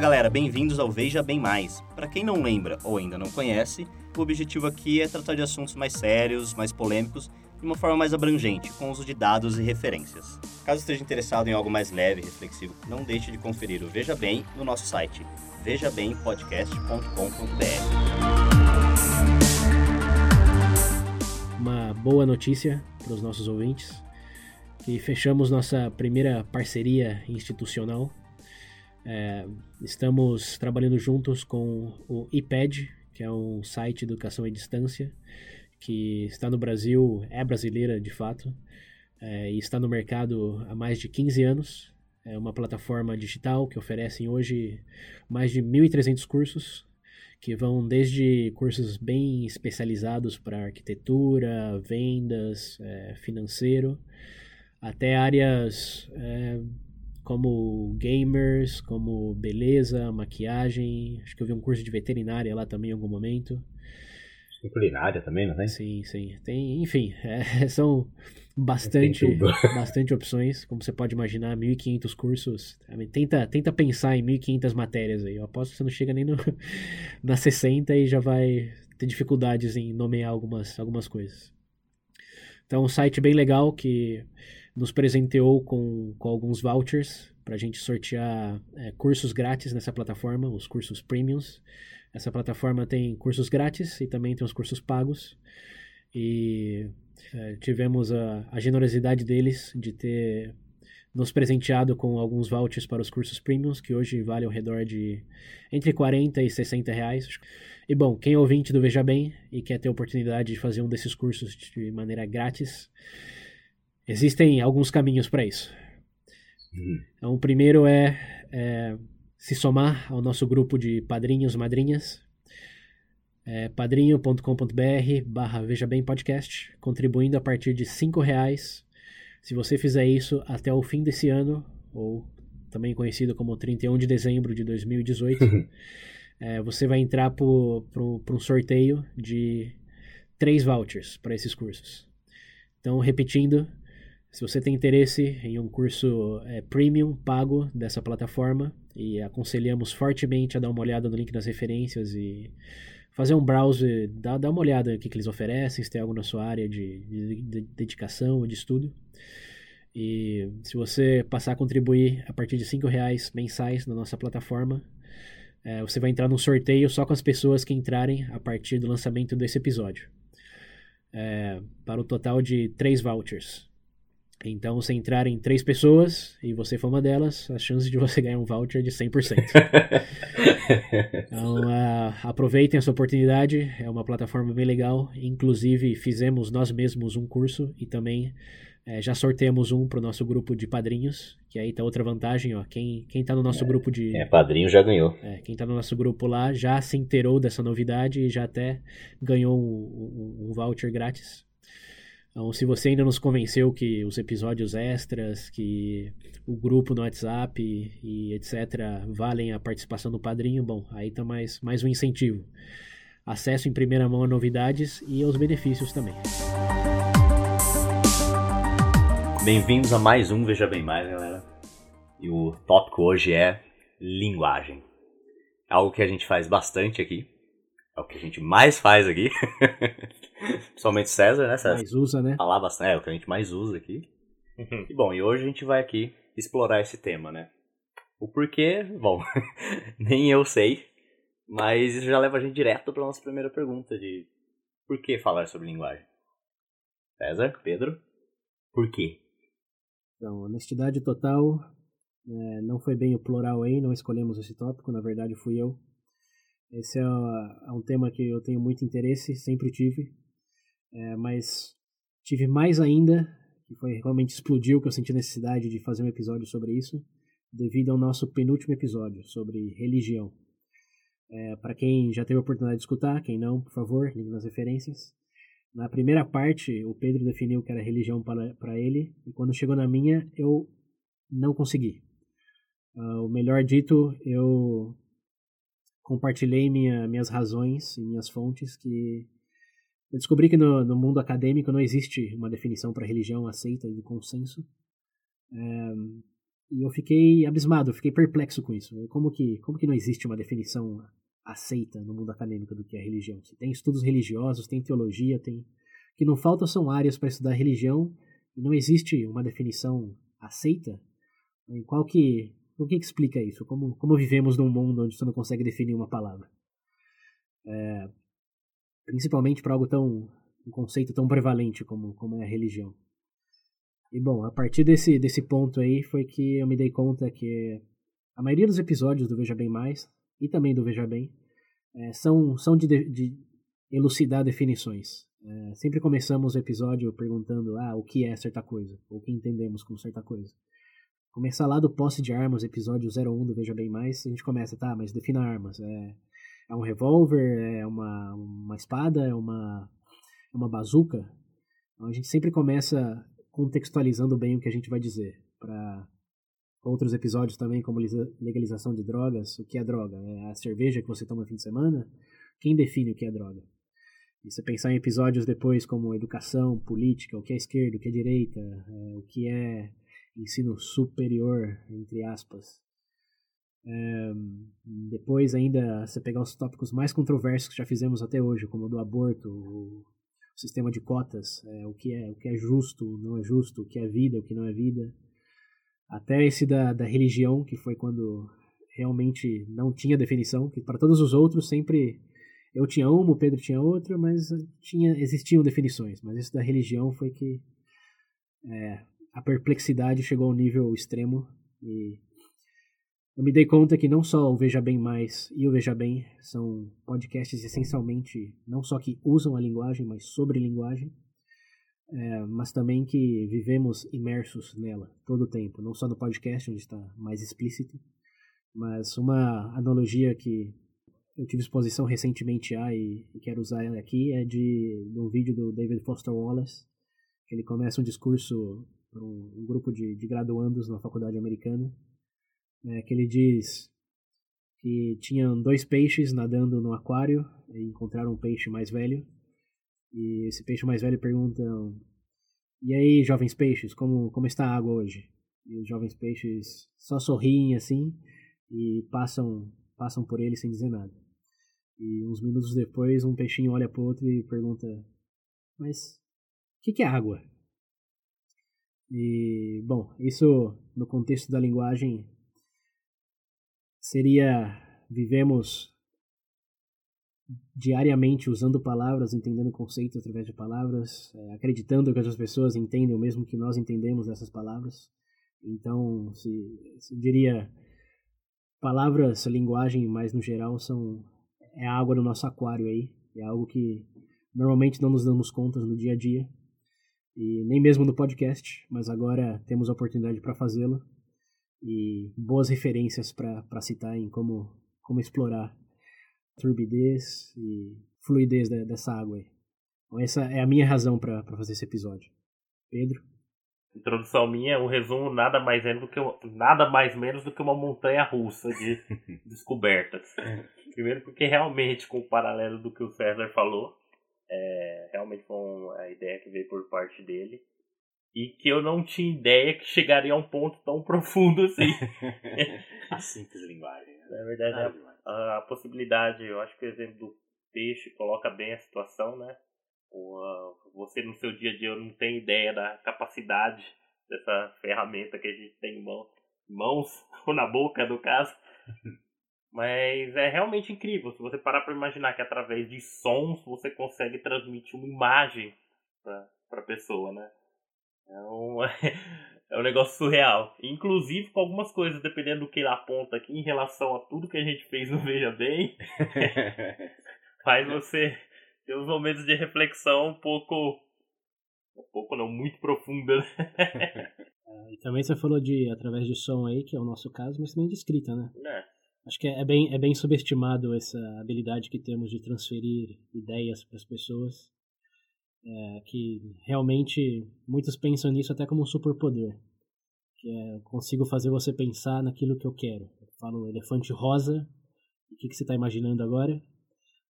galera, bem-vindos ao Veja Bem Mais. Para quem não lembra ou ainda não conhece, o objetivo aqui é tratar de assuntos mais sérios, mais polêmicos, de uma forma mais abrangente, com uso de dados e referências. Caso esteja interessado em algo mais leve e reflexivo, não deixe de conferir o Veja Bem no nosso site, vejabempodcast.com.br. Uma boa notícia para os nossos ouvintes, que fechamos nossa primeira parceria institucional é, estamos trabalhando juntos com o IPED, que é um site de educação à distância, que está no Brasil, é brasileira de fato, é, e está no mercado há mais de 15 anos. É uma plataforma digital que oferece hoje mais de 1.300 cursos, que vão desde cursos bem especializados para arquitetura, vendas, é, financeiro, até áreas é, como gamers, como beleza, maquiagem. Acho que eu vi um curso de veterinária lá também em algum momento. Culinária também, não tem? Sim, sim. Tem, enfim, é, são bastante, bastante opções. Como você pode imaginar, 1.500 cursos. Tenta, tenta pensar em 1.500 matérias aí. Eu aposto que você não chega nem no, na 60 e já vai ter dificuldades em nomear algumas, algumas coisas. Então, um site bem legal que nos presenteou com, com alguns vouchers para a gente sortear é, cursos grátis nessa plataforma, os cursos premiums. Essa plataforma tem cursos grátis e também tem os cursos pagos. E é, tivemos a, a generosidade deles de ter nos presenteado com alguns vouchers para os cursos premiums, que hoje vale ao redor de entre 40 e 60 reais. E bom, quem é ouvinte do Veja Bem e quer ter a oportunidade de fazer um desses cursos de maneira grátis, Existem alguns caminhos para isso. Uhum. Então, o primeiro é, é, se somar ao nosso grupo de padrinhos, madrinhas. É padrinho.com.br barra Veja Bem Podcast, contribuindo a partir de cinco reais. Se você fizer isso até o fim desse ano, ou também conhecido como 31 de dezembro de 2018, uhum. é, você vai entrar para um sorteio de três vouchers para esses cursos. Então, repetindo, se você tem interesse em um curso é, premium pago dessa plataforma, e aconselhamos fortemente a dar uma olhada no link nas referências e fazer um browse, dar, uma olhada no que, que eles oferecem, se tem algo na sua área de, de, de dedicação ou de estudo. E se você passar a contribuir a partir de R$ reais mensais na nossa plataforma, é, você vai entrar num sorteio só com as pessoas que entrarem a partir do lançamento desse episódio. É, para o total de três vouchers. Então, se entrarem três pessoas e você for uma delas, a chance de você ganhar um voucher é de 100%. então, uh, aproveitem essa oportunidade, é uma plataforma bem legal. Inclusive, fizemos nós mesmos um curso e também uh, já sorteamos um para o nosso grupo de padrinhos, que aí tá outra vantagem, ó. Quem, quem tá no nosso é, grupo de. É, padrinho já ganhou. É, quem tá no nosso grupo lá já se inteirou dessa novidade e já até ganhou um, um, um voucher grátis. Então, se você ainda nos convenceu que os episódios extras, que o grupo no WhatsApp e, etc. valem a participação do padrinho, bom, aí tá mais, mais um incentivo. Acesso em primeira mão a novidades e aos benefícios também. Bem-vindos a mais um Veja Bem Mais, galera. E o tópico hoje é linguagem. Algo que a gente faz bastante aqui. É o que a gente mais faz aqui. Principalmente César, né, César? Mais usa, né? Falar bastante, é o que a gente mais usa aqui. Uhum. e bom, e hoje a gente vai aqui explorar esse tema, né? O porquê, bom, nem eu sei, mas isso já leva a gente direto para nossa primeira pergunta de por que falar sobre linguagem? César, Pedro, por quê? Então, honestidade total, é, não foi bem o plural aí, não escolhemos esse tópico, na verdade fui eu. Esse é, é um tema que eu tenho muito interesse, sempre tive. É, mas tive mais ainda, que foi realmente explodiu, que eu senti necessidade de fazer um episódio sobre isso, devido ao nosso penúltimo episódio sobre religião. É, para quem já teve a oportunidade de escutar, quem não, por favor, ligue nas referências. Na primeira parte, o Pedro definiu que era religião para ele, e quando chegou na minha, eu não consegui. Uh, o melhor dito, eu compartilhei minha, minhas razões e minhas fontes que eu descobri que no, no mundo acadêmico não existe uma definição para religião aceita e de consenso. É, e eu fiquei abismado, fiquei perplexo com isso. Como que, como que não existe uma definição aceita no mundo acadêmico do que é religião? Você tem estudos religiosos, tem teologia, tem. O que não falta são áreas para estudar religião e não existe uma definição aceita. Em qual que. O que, explica isso? Como, como vivemos num mundo onde você não consegue definir uma palavra? É, principalmente para algo tão. um conceito tão prevalente como, como é a religião. E bom, a partir desse, desse ponto aí foi que eu me dei conta que a maioria dos episódios do Veja Bem Mais e também do Veja Bem é, são, são de, de elucidar definições. É, sempre começamos o episódio perguntando ah, o que é certa coisa, ou o que entendemos como certa coisa. Começar lá do posse de armas, episódio 01 do Veja Bem Mais, a gente começa, tá, mas defina armas. É, é um revólver, é uma, uma espada, é uma, é uma bazuca. Então a gente sempre começa contextualizando bem o que a gente vai dizer. Para outros episódios também, como legalização de drogas, o que é droga? É a cerveja que você toma no fim de semana? Quem define o que é droga? E você pensar em episódios depois como educação, política, o que é esquerda, o que é direita, é, o que é ensino superior, entre aspas. É, depois ainda você pegar os tópicos mais controversos que já fizemos até hoje, como o do aborto, o sistema de cotas, é, o que é o que é justo, não é justo, o que é vida, o que não é vida, até esse da, da religião, que foi quando realmente não tinha definição, que para todos os outros sempre eu tinha uma, o Pedro tinha outra, mas tinha existiam definições, mas esse da religião foi que é, a perplexidade chegou ao nível extremo e eu me dei conta que não só o Veja Bem Mais e o Veja Bem são podcasts essencialmente não só que usam a linguagem, mas sobre linguagem, é, mas também que vivemos imersos nela todo o tempo, não só no podcast, onde está mais explícito, mas uma analogia que eu tive exposição recentemente a e, e quero usar ela aqui é de, de, um vídeo do David Foster Wallace, que ele começa um discurso para um, um, grupo de, de graduandos na faculdade americana, é, que ele diz que tinham dois peixes nadando no aquário e encontraram um peixe mais velho. E esse peixe mais velho pergunta: E aí, jovens peixes, como, como está a água hoje? E os jovens peixes só sorriem assim e passam, passam por ele sem dizer nada. E uns minutos depois, um peixinho olha para outro e pergunta: Mas o que, que é água? E, bom, isso no contexto da linguagem seria vivemos diariamente usando palavras, entendendo conceitos através de palavras, é, acreditando que as pessoas entendem o mesmo que nós entendemos dessas palavras. Então, se, se diria palavras, linguagem, mais no geral, são é água no nosso aquário aí. É algo que normalmente não nos damos conta no dia a dia e nem mesmo no podcast, mas agora temos a oportunidade para fazê-lo e boas referências para citar em como, como explorar turbidez e fluidez de, dessa água aí. Então essa é a minha razão para fazer esse episódio. Pedro? Introdução minha, o resumo nada mais menos do que nada mais menos do que uma montanha russa de descobertas. Primeiro porque realmente, com o paralelo do que o César falou, é, realmente foi uma a ideia que veio por parte dele e que eu não tinha ideia que chegaria a um ponto tão profundo assim. a simples linguagem. Né? Na verdade, a, a, possibilidade, eu acho que o exemplo do peixe coloca bem a situação, né? O, uh, você no seu dia a dia não tem ideia da capacidade dessa ferramenta que a gente tem em mão, mãos, ou na boca, no caso. Mas é realmente incrível se você parar para imaginar que através de sons você consegue transmitir uma imagem para a pessoa, né? É um, é um negócio surreal. Inclusive com algumas coisas, dependendo do que ele aponta aqui, em relação a tudo que a gente fez no Veja Bem, faz você ter uns momentos de reflexão um pouco. Um pouco não, muito profunda. Né? É, e também você falou de através de som aí, que é o nosso caso, mas também de escrita, né? É. Acho que é bem, é bem subestimado essa habilidade que temos de transferir ideias para as pessoas é, que realmente muitos pensam nisso até como um superpoder. Que é, consigo fazer você pensar naquilo que eu quero. Eu falo elefante rosa, o que, que você está imaginando agora?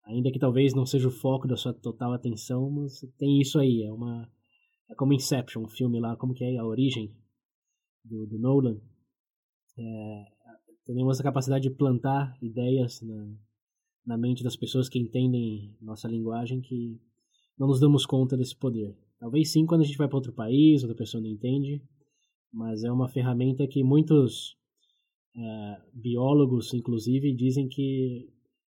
Ainda que talvez não seja o foco da sua total atenção, mas tem isso aí. É uma é como Inception, um filme lá, como que é a origem do, do Nolan. é, temos essa capacidade de plantar ideias na, na mente das pessoas que entendem nossa linguagem que não nos damos conta desse poder. Talvez sim quando a gente vai para outro país, outra pessoa não entende, mas é uma ferramenta que muitos é, biólogos, inclusive, dizem que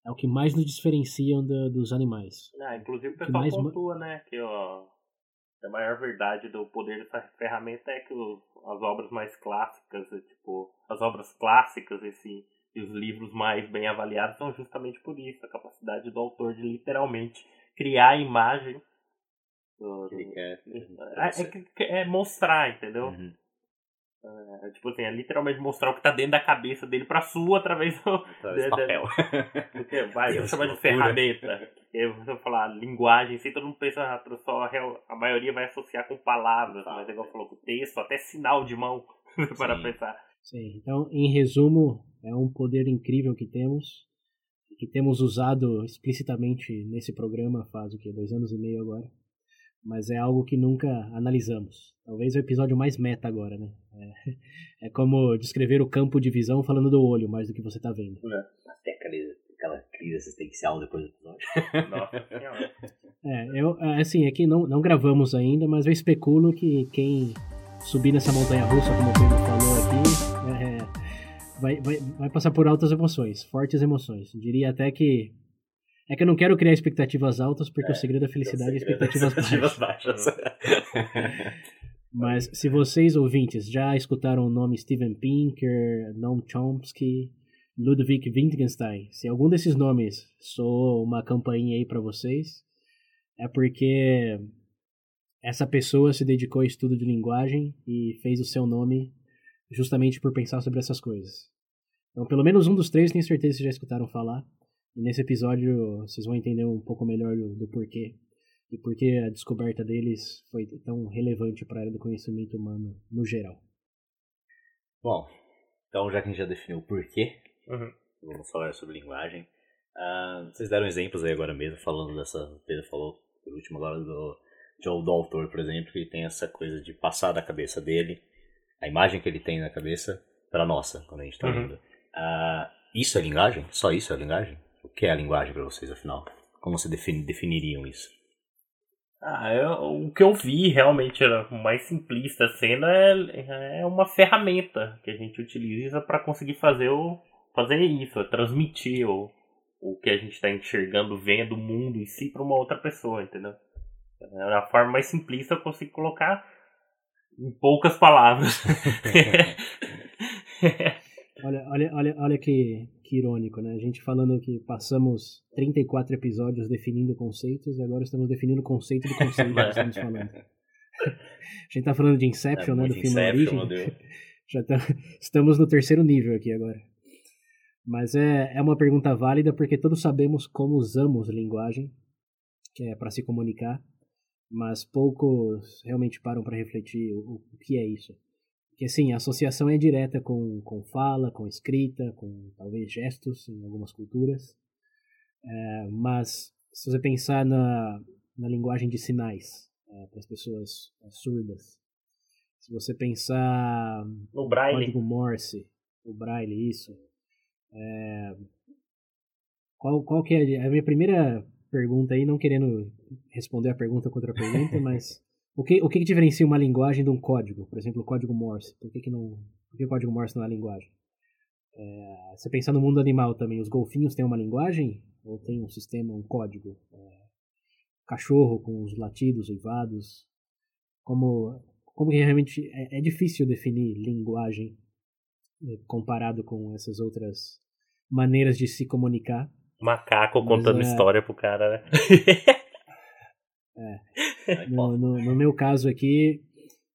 é o que mais nos diferenciam do, dos animais. Ah, inclusive o pessoal mais... pontua, né, que ó, a maior verdade do poder dessa ferramenta é que os, as obras mais clássicas, tipo, as obras clássicas esse, e os livros mais bem avaliados são justamente por isso, a capacidade do autor de literalmente criar a imagem do, do, é, é, é, mostrar, entendeu? Uhum. É, tipo assim, é literalmente mostrar o que tá dentro da cabeça dele pra sua através do através de, papel. Porque, vai, eu chamar de ferramenta. Eu vou falar linguagem, assim, todo mundo pensa, ah, só a maioria vai associar com palavras, mas igual falou com texto, até sinal de mão para pensar. Sim, então, em resumo, é um poder incrível que temos, que temos usado explicitamente nesse programa faz o que, dois anos e meio agora mas é algo que nunca analisamos. Talvez o episódio mais meta agora, né? É, é como descrever o campo de visão falando do olho mais do que você está vendo. É. Até aquela crise existencial depois do episódio. Nossa É, eu, assim, aqui não, não gravamos ainda, mas eu especulo que quem subir nessa montanha russa, como o Pedro falou é, vai, vai, vai passar por altas emoções, fortes emoções. Diria até que é que eu não quero criar expectativas altas, porque é, o segredo da felicidade é, expectativas, expectativas baixas. Mas se vocês, ouvintes, já escutaram o nome Steven Pinker, Noam Chomsky, Ludwig Wittgenstein, se algum desses nomes soou uma campainha aí para vocês, é porque essa pessoa se dedicou ao estudo de linguagem e fez o seu nome justamente por pensar sobre essas coisas. Então, pelo menos um dos três, tenho certeza que vocês já escutaram falar. E nesse episódio vocês vão entender um pouco melhor do, do porquê e por que a descoberta deles foi tão relevante para a área do conhecimento humano no geral. Bom, então já que a gente já definiu o porquê, uhum. vamos falar sobre linguagem. Uh, vocês deram exemplos aí agora mesmo, falando dessa. O Pedro falou por último agora do, do, do autor, por exemplo, que tem essa coisa de passar da cabeça dele, a imagem que ele tem na cabeça, para nossa, quando a gente está uhum. lendo. Uh, isso é linguagem? Só isso é linguagem? O que é a linguagem para vocês, afinal? Como vocês defini definiriam isso? Ah, eu, o que eu vi realmente era o mais simplista sendo é, é uma ferramenta que a gente utiliza para conseguir fazer o fazer isso, é transmitir o, o que a gente está enxergando, vendo o mundo em si para uma outra pessoa, entendeu? É a forma mais simplista eu consigo colocar em poucas palavras. olha, olha, olha, olha que, que irônico, né? A gente falando que passamos 34 episódios definindo conceitos e agora estamos definindo o conceito do conceito que estamos falando. A gente tá falando de Inception, é, né? Do filme Inception, Origem. Já tá, estamos no terceiro nível aqui agora. Mas é, é uma pergunta válida porque todos sabemos como usamos linguagem, que é para se comunicar, mas poucos realmente param para refletir o, o que é isso. Porque sim, a associação é direta com, com fala, com escrita, com talvez gestos em algumas culturas. É, mas se você pensar na, na linguagem de sinais é, para as pessoas é, surdas, se você pensar no braille. código Morse, o braille, isso. É, qual, qual que é a minha primeira pergunta aí, não querendo responder a pergunta contra a pergunta, mas o que, o que, que diferencia uma linguagem de um código? Por exemplo, o código Morse. Por que, que, não, por que o código Morse não é linguagem? É, você pensar no mundo animal também, os golfinhos têm uma linguagem? Ou tem um sistema, um código? É, cachorro com os latidos, uivados? Como, como que realmente é, é difícil definir linguagem é, comparado com essas outras maneiras de se comunicar. Macaco contando é... história pro cara, né? É. No, no, no, meu caso aqui,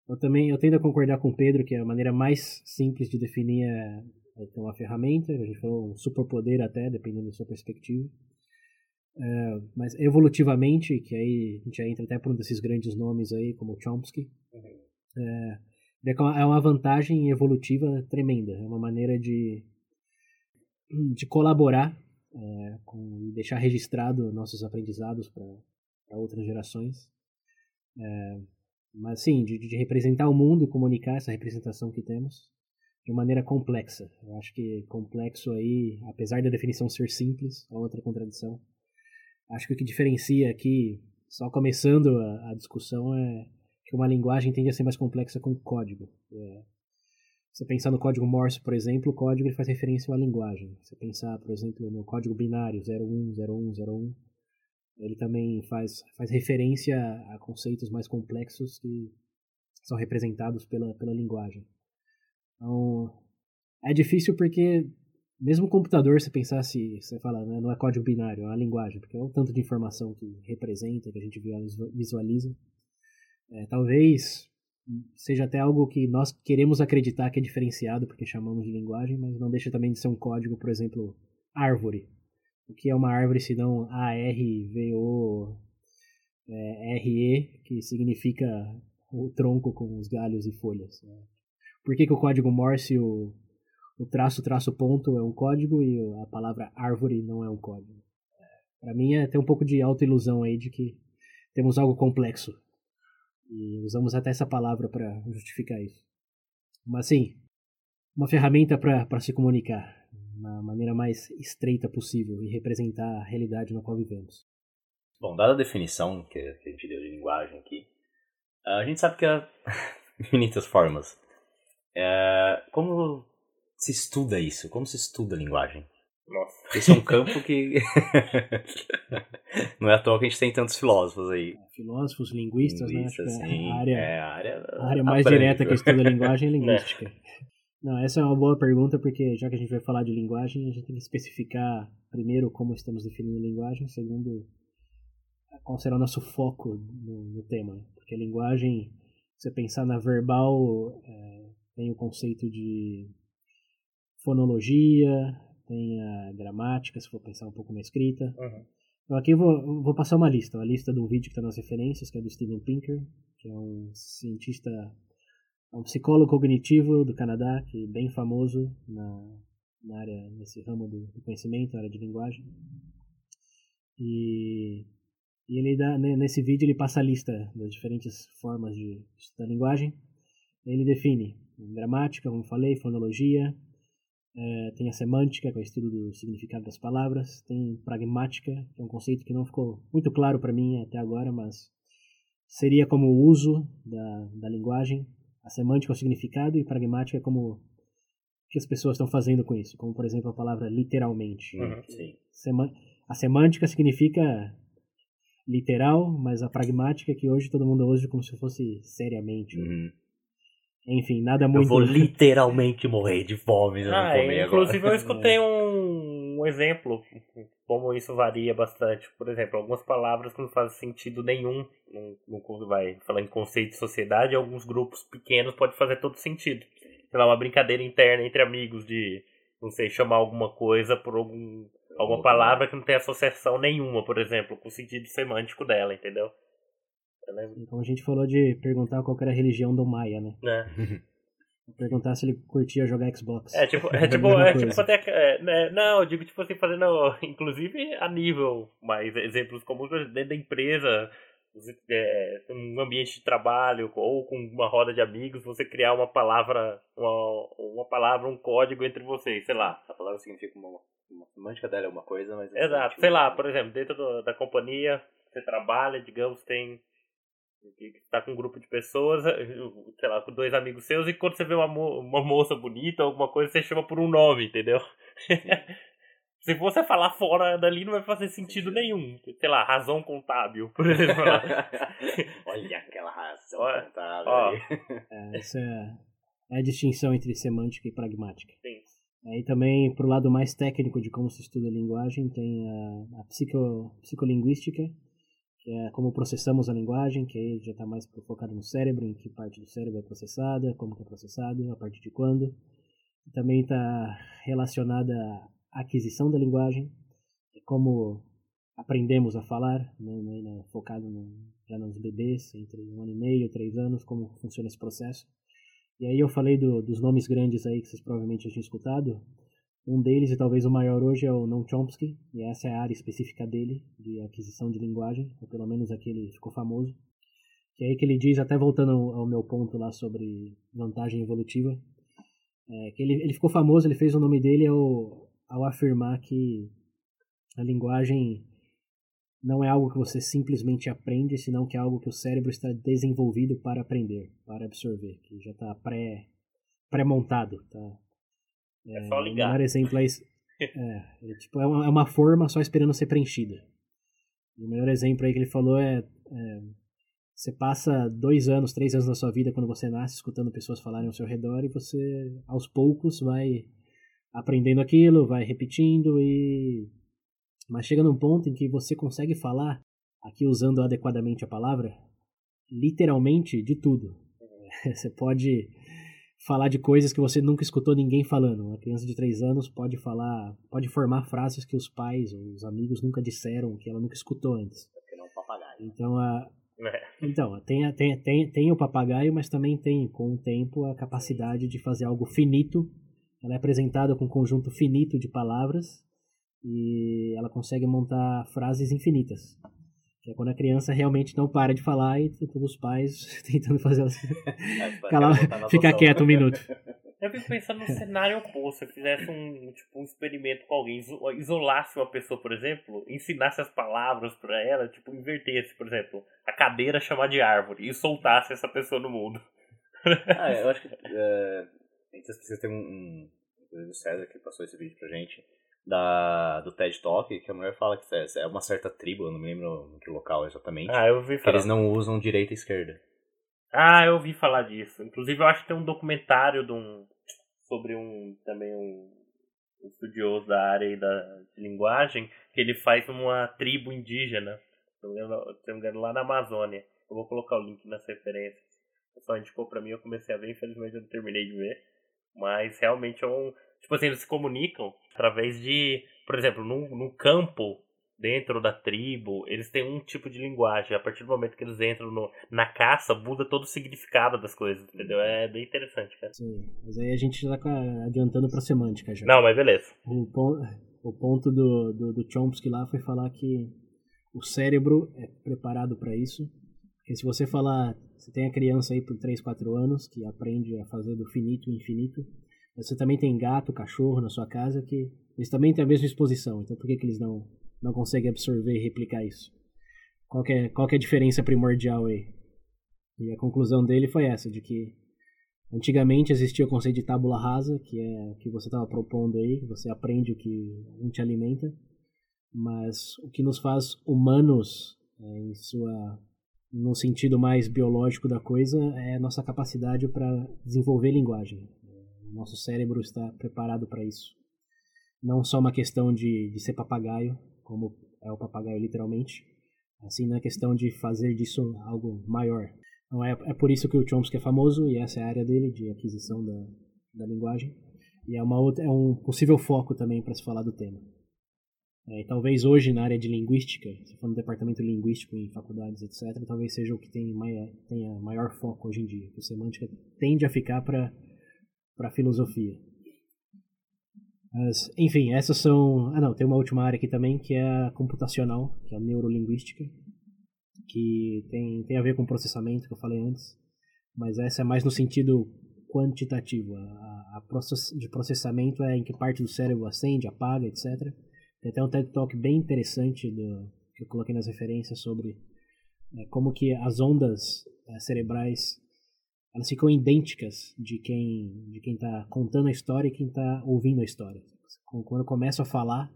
eu também eu tendo a concordar com o Pedro que a maneira mais simples de definir é, é ter uma ferramenta, a gente falou um superpoder até, dependendo da sua perspectiva. É, mas evolutivamente, que aí a gente já entra até por um desses grandes nomes aí, como Chomsky, é, é uma vantagem evolutiva tremenda. É uma maneira de, de colaborar é, com, e deixar registrado nossos aprendizados para outras gerações. É, mas sim, de, de, representar o mundo e comunicar essa representação que temos. de maneira complexa. Eu acho que complexo aí, apesar da definição ser simples, a outra contradição. Acho que o que diferencia aqui, só começando a, a discussão, é que uma linguagem tende a ser mais complexa com código. É, você pensar no código Morse, por exemplo, o código ele faz referência à linguagem. Você pensar, por exemplo, no código binário 010101, ele também faz, faz referência a conceitos mais complexos que são representados pela, pela linguagem. Então, é difícil porque, mesmo o computador, se, você fala, né, não é código binário, é uma linguagem, porque é o tanto de informação que representa, que a gente visualiza. É, talvez seja até algo que nós queremos acreditar que é diferenciado, porque chamamos de linguagem, mas não deixa também de ser um código, por exemplo, árvore. O que é uma árvore se não A-R-V-O-R-E, é, que significa o tronco com os galhos e folhas. Né? Por que, que o código Morse, o, o traço, traço, ponto é um código e a palavra árvore não é um código? Para mim é até um pouco de autoilusão aí de que temos algo complexo. E usamos até essa palavra para justificar isso. Mas sim, uma ferramenta para se comunicar na maneira mais estreita possível e representar a realidade na qual vivemos. Bom, dada a definição que a gente deu de linguagem aqui, a gente sabe que há infinitas formas é, como se estuda isso? Como se estuda a linguagem? Nossa. Esse é um campo que. não é à toa que a gente tem tantos filósofos aí. Filósofos, linguistas, linguistas né? Sim, a área, é a área, a área mais direta que estuda a linguagem é linguística. Não, essa é uma boa pergunta, porque já que a gente vai falar de linguagem, a gente tem que especificar, primeiro, como estamos definindo a linguagem, segundo, qual será o nosso foco no, no tema. Porque a linguagem, se você pensar na verbal, é, tem o conceito de fonologia, tem a gramática, se for pensar um pouco na escrita. Uhum. Então aqui eu vou, vou, passar uma lista, uma lista de um vídeo que está nas referências, que é do Steven Pinker, que é um cientista, um psicólogo cognitivo do Canadá, que é bem famoso na, na área, nesse ramo do, do conhecimento, na área de linguagem. E, e ele dá, né, nesse vídeo ele passa a lista das diferentes formas de estudar linguagem. Ele define gramática, como falei, fonologia, é, tem a semântica, que é o estudo do significado das palavras, tem pragmática, que é um conceito que não ficou muito claro para mim até agora, mas seria como o uso da, da linguagem, a semântica é o significado e pragmática é como que as pessoas estão fazendo com isso, como por exemplo a palavra literalmente. Uhum. A semântica significa literal, mas a pragmática é que hoje todo mundo usa como se fosse seriamente. Uhum. Enfim, nada muito. Eu vou literalmente morrer de fome se eu ah, não comer Inclusive, agora. eu escutei um, um exemplo, como isso varia bastante. Por exemplo, algumas palavras que não fazem sentido nenhum, não, não vai falar em conceito de sociedade, alguns grupos pequenos pode fazer todo sentido. Sei lá, uma brincadeira interna entre amigos de, não sei, chamar alguma coisa por algum, alguma palavra que não tem associação nenhuma, por exemplo, com o sentido semântico dela, entendeu? Então a gente falou de perguntar qual era a religião do Maia, né? É. Perguntar se ele curtia jogar Xbox. É tipo, é tipo, é tipo até. É, né, não, eu digo tipo assim, fazendo. Inclusive a nível, mais exemplos comuns dentro da empresa, é, um ambiente de trabalho ou com uma roda de amigos, você criar uma palavra, uma, uma palavra, um código entre vocês, sei lá. A palavra significa uma, uma semântica dela é uma coisa, mas. Exato, sei lá, por exemplo, dentro do, da companhia, você trabalha, digamos, tem que tá com um grupo de pessoas, sei lá, com dois amigos seus, e quando você vê uma, mo uma moça bonita, alguma coisa, você chama por um nome, entendeu? Se você falar fora dali, não vai fazer sentido nenhum. Sei lá, razão contábil, por exemplo. Olha aquela razão Olha, contábil. ó. É, essa é a distinção entre semântica e pragmática. Sim. Aí também, pro lado mais técnico de como se estuda a linguagem, tem a, a psico, psicolinguística, é como processamos a linguagem, que aí já está mais focado no cérebro, em que parte do cérebro é processada, como que é processado, a partir de quando. Também está relacionada à aquisição da linguagem, como aprendemos a falar, né, né, focado no, já nos bebês, entre um ano e meio, três anos, como funciona esse processo. E aí eu falei do, dos nomes grandes aí que vocês provavelmente já tinham escutado, um deles, e talvez o maior hoje, é o Noam Chomsky, e essa é a área específica dele, de aquisição de linguagem, ou pelo menos aqui ele ficou famoso. Que é aí que ele diz, até voltando ao meu ponto lá sobre vantagem evolutiva, É, que ele, ele ficou famoso, ele fez o nome dele ao, ao afirmar que a linguagem não é algo que você simplesmente aprende, senão que é algo que o cérebro está desenvolvido para aprender, para absorver, que já está pré, pré-montado. Tá? É, é só ligar. O melhor exemplo é, é, é, tipo, é, uma, é uma forma só esperando ser preenchida. O melhor exemplo aí que ele falou é, é você passa dois anos, três anos da sua vida quando você nasce escutando pessoas falarem ao seu redor e você, aos poucos, vai aprendendo aquilo, vai repetindo e. Mas chega num ponto em que você consegue falar, aqui usando adequadamente a palavra, literalmente de tudo. Você pode falar de coisas que você nunca escutou ninguém falando. Uma criança de três anos pode falar, pode formar frases que os pais ou os amigos nunca disseram, que ela nunca escutou antes. Então, a, é. Então, tem, tem, tem, tem o papagaio, mas também tem, com o tempo, a capacidade de fazer algo finito. Ela é apresentada com um conjunto finito de palavras e ela consegue montar frases infinitas. Que é quando a criança realmente não para de falar e todos os pais tentando fazer ela Cala, ficar quieto um minuto. Eu fico pensando no cenário oposto. Se eu fizesse um, tipo, um experimento com alguém, isolasse uma pessoa, por exemplo, ensinasse as palavras para ela, tipo, invertesse, por exemplo, a cadeira chamar de árvore e soltasse essa pessoa no mundo. ah, eu acho que. É, a gente precisa ter um. um o César que passou esse vídeo pra gente. Da, do TED Talk, que a mulher fala que é uma certa tribo, eu não me lembro em que local exatamente. Ah, eu vi falar. Que eles não usam direita e esquerda. Ah, eu ouvi falar disso. Inclusive, eu acho que tem um documentário de um, sobre um também um, um estudioso da área da de linguagem que ele faz uma tribo indígena, se não me engano, lá na Amazônia. Eu vou colocar o link nas referências. O pessoal indicou pra mim, eu comecei a ver, infelizmente eu não terminei de ver. Mas realmente é um. Tipo assim, eles se comunicam através de. Por exemplo, num, num campo dentro da tribo, eles têm um tipo de linguagem. A partir do momento que eles entram no, na caça, muda todo o significado das coisas, entendeu? É bem interessante, cara. Sim, mas aí a gente já tá adiantando pra semântica já. Não, mas beleza. O, ponto, o ponto do, do, do Chomsky lá foi falar que o cérebro é preparado para isso. Porque se você falar, você tem a criança aí por 3, 4 anos que aprende a fazer do finito infinito, você também tem gato, cachorro na sua casa que eles também têm a mesma exposição. Então por que, que eles não não consegue absorver e replicar isso. Qual é, qual é a diferença primordial aí? E a conclusão dele foi essa, de que antigamente existia o conceito de tábula rasa, que é o que você estava propondo aí, você aprende o que não te alimenta, mas o que nos faz humanos, é, em sua no sentido mais biológico da coisa, é a nossa capacidade para desenvolver linguagem. Nosso cérebro está preparado para isso. Não só uma questão de, de ser papagaio, como é o papagaio literalmente, assim na questão de fazer disso algo maior. Então é, é por isso que o Chomsky é famoso e essa é a área dele de aquisição da, da linguagem e é uma outra é um possível foco também para se falar do tema. É, e talvez hoje na área de linguística, se for no departamento linguístico em faculdades etc, talvez seja o que tem maior, tenha maior foco hoje em dia. Que semântica tende a ficar para para filosofia. Mas, enfim, essas são. Ah, não, tem uma última área aqui também que é a computacional, que é a neurolinguística, que tem, tem a ver com processamento, que eu falei antes, mas essa é mais no sentido quantitativo. A, a process, de processamento é em que parte do cérebro acende, apaga, etc. Tem até um TED Talk bem interessante do, que eu coloquei nas referências sobre é, como que as ondas é, cerebrais elas ficam idênticas de quem de quem está contando a história e quem está ouvindo a história. Quando eu começo a falar,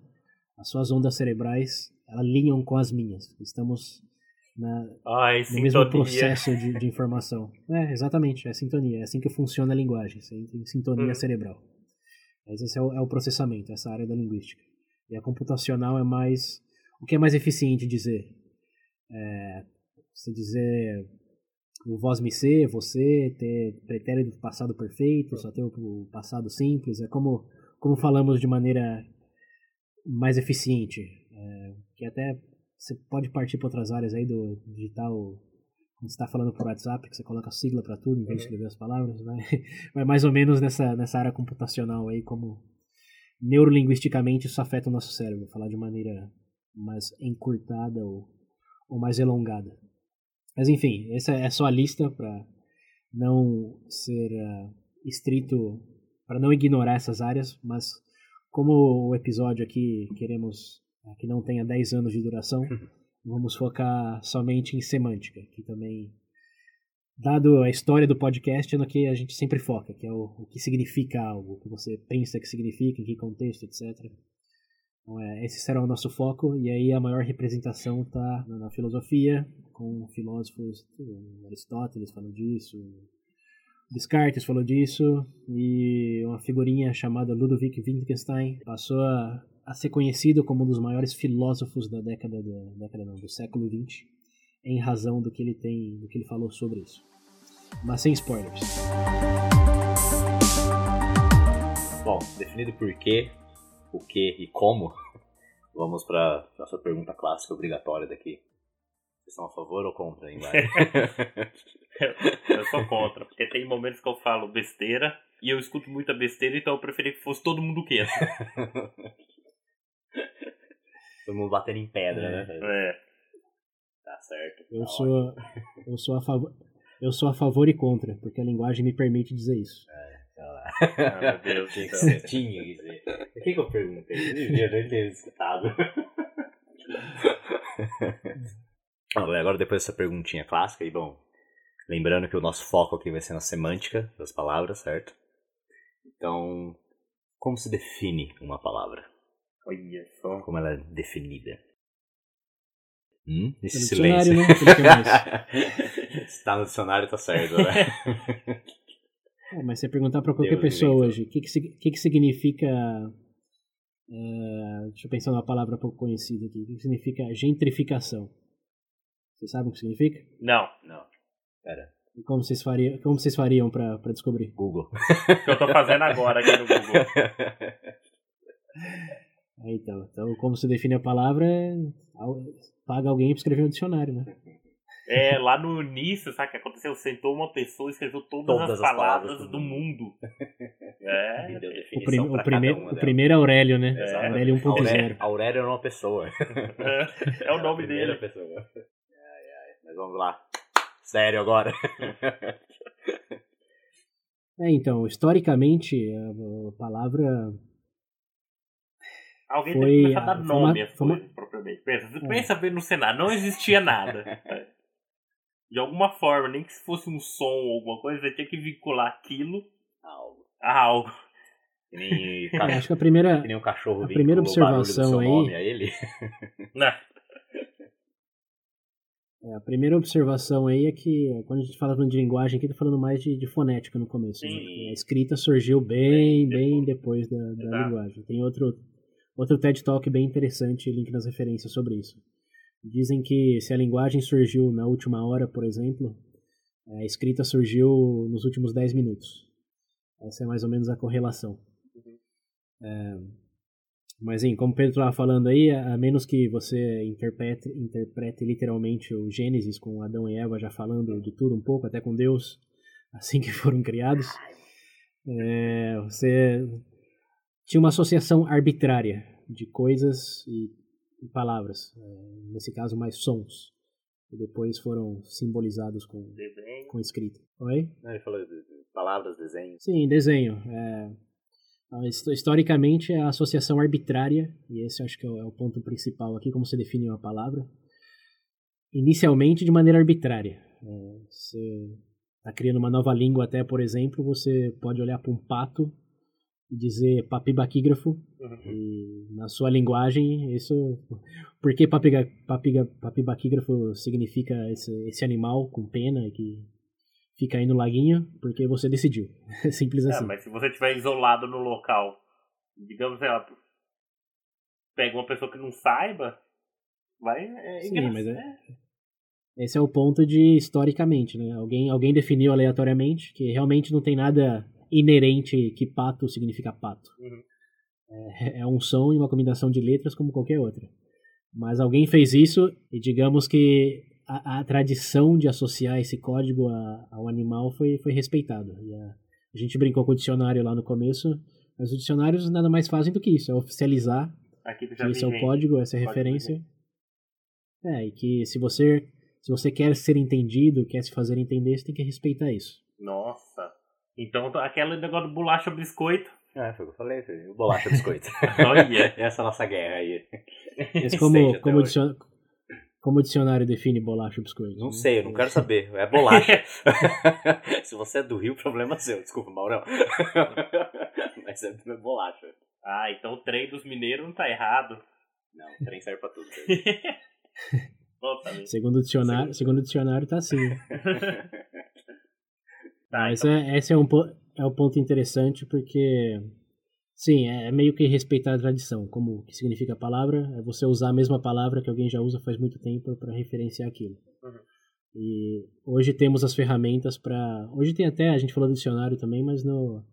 as suas ondas cerebrais alinham com as minhas. Estamos na, Ai, no sintonia. mesmo processo de, de, informação. É, exatamente, é sintonia. É assim que funciona a linguagem, tem sintonia hum. cerebral. Mas esse é o, é o processamento, essa área da linguística. E a computacional é mais... O que é mais eficiente dizer? É, você dizer o voz me ser, você, ter pretérito passado perfeito, só ter o passado simples, é como, como falamos de maneira mais eficiente, é, que até você pode partir para outras áreas aí do digital, quando você está falando por WhatsApp, que você coloca sigla para tudo, em vez de escrever as palavras, vai, vai mais ou menos nessa, nessa área computacional aí, como neurolinguisticamente isso afeta o nosso cérebro, falar de maneira mais encurtada ou, ou mais elongada. Mas enfim, essa é só a lista para não ser uh, estrito para não ignorar essas áreas, mas como o episódio aqui queremos que não tenha 10 anos de duração, vamos focar somente em semântica, que também dado a história do podcast, é no que a gente sempre foca, que é o, o que significa algo, o que você pensa que significa, em que contexto, etc. Então, é, esse será o nosso foco, e aí a maior representação está na, filosofia, com filósofos, Aristóteles falou disso, Descartes falou disso, e uma figurinha chamada Ludwig Wittgenstein passou a, a ser conhecido como um dos maiores filósofos da década, da, década não, do século XX, em razão do que ele tem, do que ele falou sobre isso mas sem spoilers. Bom, definido por quê, o que e como, vamos para nossa pergunta clássica obrigatória daqui. Vocês são a favor ou contra, hein, Eu sou contra, porque tem momentos que eu falo besteira e eu escuto muita besteira, então eu preferi que fosse todo mundo quieto. todo mundo batendo em pedra, é. né? É. Tá certo. Eu tá sou, eu sou a favor. Eu sou a favor e contra, porque a linguagem me permite dizer isso. É, ah, meu Deus, tinha que ser. Tinha que dizer. O que, que eu perguntei? Eu devia nem ter escutado. Agora, depois dessa perguntinha clássica, e bom, lembrando que o nosso foco aqui vai ser na semântica das palavras, certo? Então, como se define uma palavra? Olha só. Como ela é definida? Hum? Esse no silêncio. Dicionário, né? Se tá no dicionário, tá certo, né? é, mas você perguntar pra qualquer Deus pessoa hoje, o que que, que, que significa... Uh, deixa eu pensar numa palavra pouco conhecida aqui. O que, que significa gentrificação? Vocês sabem o que significa? Não. Não. Pera. E como vocês fariam, como vocês fariam pra, pra descobrir? Google. Que eu tô fazendo agora aqui no Google. É, então, então, como se define a palavra, paga alguém para escrever um dicionário, né? É, lá no início, sabe o que aconteceu? Sentou uma pessoa e escreveu todas, todas as, palavras, palavras do mundo. É. O, prim o, primeir, um o primeiro é Aurélio, né? É. Aurélio 1.0. Aurélio, Aurélio é uma pessoa. É, é o nome dele. Pessoa. Ai, ai. Mas vamos lá. Sério agora. É, então, historicamente, a palavra Alguém foi, tem que começar a dar nome às coisas, uma... propriamente. Pensa, é. pensa bem no cenário, não existia nada. De alguma forma, nem que se fosse um som ou alguma coisa, você tinha que vincular aquilo algo. a algo. Que nem, é, acho que a primeira, que nem um cachorro a primeira observação aí. A ele. Não. É, a primeira observação aí é que quando a gente fala de linguagem aqui, tá falando mais de, de fonética no começo. Né? A escrita surgiu bem, bem depois, bem depois da, da linguagem. Tem outro Outro TED Talk bem interessante, link nas referências sobre isso. Dizem que se a linguagem surgiu na última hora, por exemplo, a escrita surgiu nos últimos 10 minutos. Essa é mais ou menos a correlação. Uhum. É, mas, sim, como o Pedro estava falando aí, a menos que você interprete, interprete literalmente o Gênesis com Adão e Eva já falando de tudo um pouco, até com Deus, assim que foram criados, é, você tinha uma associação arbitrária de coisas e, e palavras, é, nesse caso mais sons, que depois foram simbolizados com, com escrita. Oi? Não, ele falou de, de palavras, desenho. Sim, desenho. É, historicamente é a associação arbitrária, e esse acho que é o, é o ponto principal aqui, como você define uma palavra. Inicialmente de maneira arbitrária. É, você está criando uma nova língua até, por exemplo, você pode olhar para um pato e dizer papibaquígrafo. Uhum. Na sua linguagem, isso. Por que papiga, papiga, papibaquígrafo significa esse, esse animal com pena que fica aí no laguinho? Porque você decidiu. Simples é, assim. Mas se você estiver isolado no local, digamos, sei lá, pega uma pessoa que não saiba, vai. É Sim, mas é, esse é o ponto de historicamente, né? Alguém, alguém definiu aleatoriamente que realmente não tem nada inerente que pato significa pato. Uhum. É, é um som e uma combinação de letras como qualquer outra. Mas alguém fez isso e digamos que a, a tradição de associar esse código a, ao animal foi, foi respeitada. A, a, gente brincou com o dicionário lá no começo, mas os dicionários nada mais fazem do que isso, é oficializar que esse é o código, essa é a referência. É, e que se você, se você quer ser entendido, quer se fazer entender, você tem que respeitar isso. Nossa! Então, aquele negócio do bolacha biscoito. É, foi o que eu falei, filho. bolacha biscoito. Olha. Essa é a nossa guerra aí. Mas como, como, dicion... como o dicionário define bolacha biscoito? Não sei, eu não quero saber. É bolacha. Se você é do Rio, problema seu. Desculpa, Maurão. Mas é bolacha. Ah, então o trem dos mineiros não tá errado. Não, o trem serve pra tudo. segundo o dicionário, segundo o dicionário tá assim. Tá, Mas então... é, esse é um, é um ponto interessante porque, sim, é, é meio que respeitar a tradição. Como que significa a palavra? É você usar a mesma palavra que alguém já usa faz muito tempo para referenciar aquilo. Uhum. E hoje temos as ferramentas para. Hoje tem até, a gente falou do dicionário também, mas no.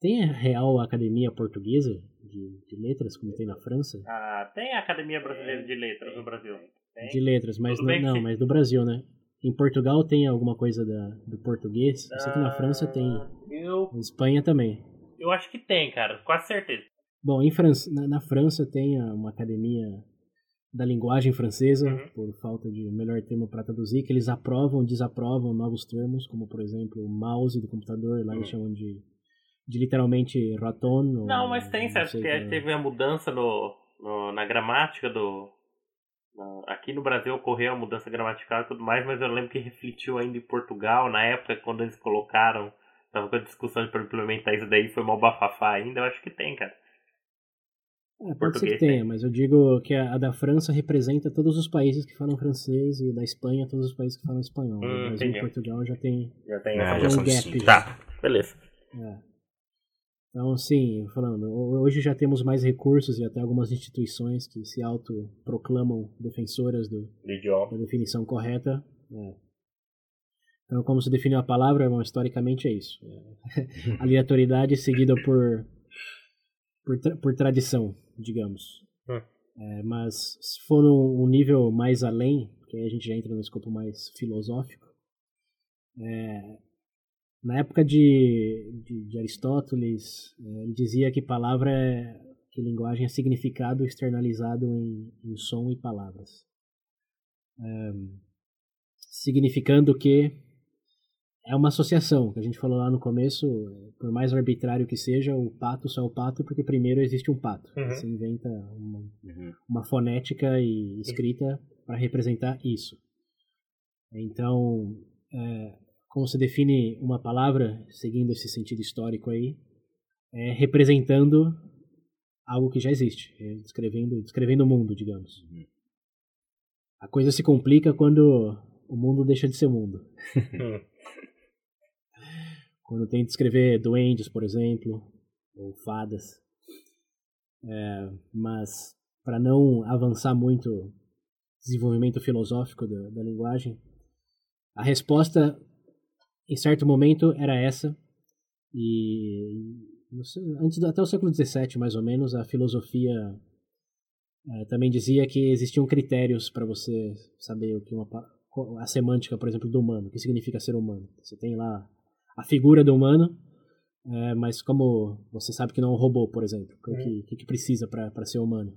Tem a Real Academia Portuguesa de, de Letras, como tem na França? Ah, tem a Academia Brasileira de Letras no Brasil. Tem. De Letras, mas não, mas no Brasil, né? Em Portugal tem alguma coisa da, do português? Eu sei que na França tem. Eu... Na Espanha também. Eu acho que tem, cara, quase certeza. Bom, em França, na, na França tem uma academia da linguagem francesa, uhum. por falta de melhor termo para traduzir, que eles aprovam, desaprovam novos termos, como por exemplo o mouse do computador, lá uhum. eles chamam de, de literalmente raton. Não, mas tem, certo? Porque é. teve a mudança no, no, na gramática do, Aqui no Brasil ocorreu a mudança gramatical e tudo mais, mas eu lembro que refletiu ainda em Portugal, na época quando eles colocaram, tava com a discussão para implementar isso daí, foi mal bafafá ainda, eu acho que tem, cara. É, pode ser que tenha, tem. mas eu digo que a, a, da França representa todos os países que falam francês e da Espanha todos os países que falam espanhol. Hum, Brasil e Portugal já tem, já tem, é, já um gap. Tá, beleza. É. Então, sim, falando, hoje já temos mais recursos e até algumas instituições que se autoproclamam defensoras do, da definição correta. É. Então, como se define a palavra, bom, historicamente é isso. É. Aleatoriedade seguida por, por, tra por tradição, digamos. Hum. É, mas se for um, um nível mais além, que aí a gente já entra no escopo mais filosófico, é, na época de, de, de Aristóteles, é, ele dizia que palavra é, que linguagem é significado externalizado em, em som e palavras. É, significando que é uma associação, que a gente falou lá no começo, por mais arbitrário que seja, o pato só é o pato porque primeiro existe um pato. Uhum. Você inventa uma, uhum. uma fonética e escrita para representar isso. Então, é, como se define uma palavra, seguindo esse sentido histórico aí, é representando algo que já existe, é descrevendo, descrevendo o mundo, digamos. Uhum. A coisa se complica quando o mundo deixa de ser mundo. quando tem que descrever duendes, por exemplo, ou fadas. É, mas para não avançar muito desenvolvimento filosófico da, da linguagem, a resposta em certo momento era essa. E antes até o século XVII, mais ou menos, a filosofia é, também dizia que existiam critérios para você saber o que uma a semântica, por exemplo, do humano, o que significa ser humano. Você tem lá a figura do humano, é, mas como você sabe que não é um robô, por exemplo, o que, que, que, precisa para ser humano?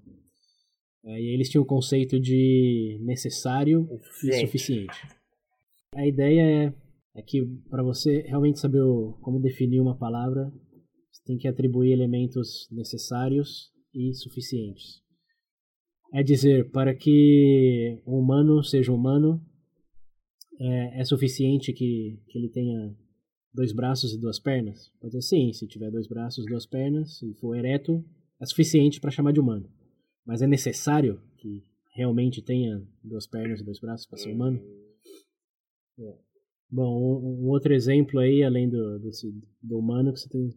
É, e eles tinham o conceito de necessário e suficiente. A ideia é é que para você realmente saber o, como definir uma palavra, você tem que atribuir elementos necessários e suficientes. É dizer, para que um humano seja humano, é, é suficiente que, que ele tenha dois braços e duas pernas? Pode ser sim, se tiver dois braços e duas pernas, e for ereto, é suficiente para chamar de humano. Mas é necessário que realmente tenha duas pernas e dois braços para ser humano? É. Bom, um, outro exemplo aí, além do, desse, do humano, que você tem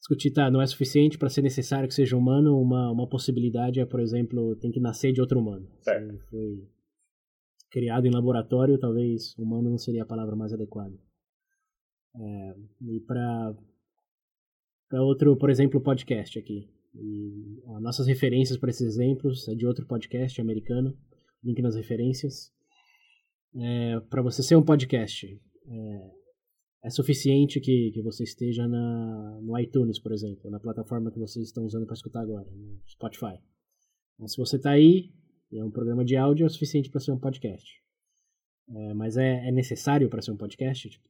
discutir, tá, não é suficiente para ser necessário que seja humano, uma, uma possibilidade é, por exemplo, tem que nascer de outro humano. Certo. Se foi criado em laboratório, talvez humano não seria a palavra mais adequada. É, e para outro, por exemplo, podcast aqui. E, ó, nossas referências para esses exemplos é de outro podcast americano, link nas referências é, para você ser um podcast, é, é suficiente que, que você esteja na, no iTunes, por exemplo, na plataforma que vocês estão usando para escutar agora, no Spotify. Se você está aí, é um programa de áudio, é suficiente para ser um podcast. É, mas é, é necessário para ser um podcast? Tipo,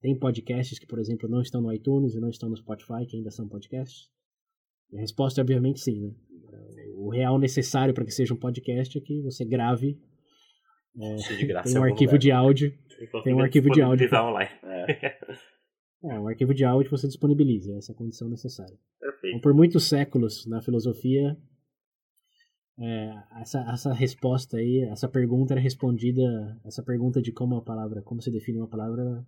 tem podcasts que, por exemplo, não estão no iTunes e não estão no Spotify, que ainda são podcasts? E a resposta é obviamente sim, né? O real necessário para que seja um podcast é que você grave é, graça tem um algum arquivo lugar. de áudio. Tem um arquivo de áudio. online. É. É, um arquivo de áudio você disponibiliza, essa é a condição necessária. Então, Perfeito. por muitos séculos na filosofia, é, essa, essa resposta aí, essa pergunta era respondida, essa pergunta de como a palavra, como se define uma palavra,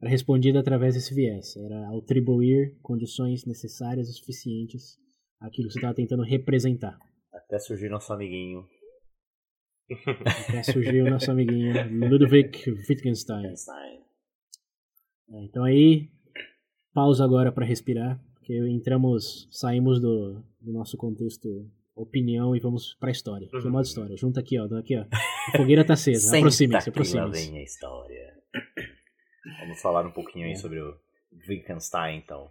era respondida através desse viés. Era atribuir condições necessárias e suficientes àquilo que você estava tentando representar. Até surgir nosso amiguinho. Até surgiu o nosso amiguinho Ludwig Wittgenstein. É, então aí, pausa agora para respirar, porque entramos, saímos do, do nosso contexto opinião e vamos pra história. É modo história. Junta aqui, ó. Aqui, ó. A fogueira tá acesa. Lá aproximem-se. vem a história. Vamos falar um pouquinho aí É. sobre o Wittgenstein, então.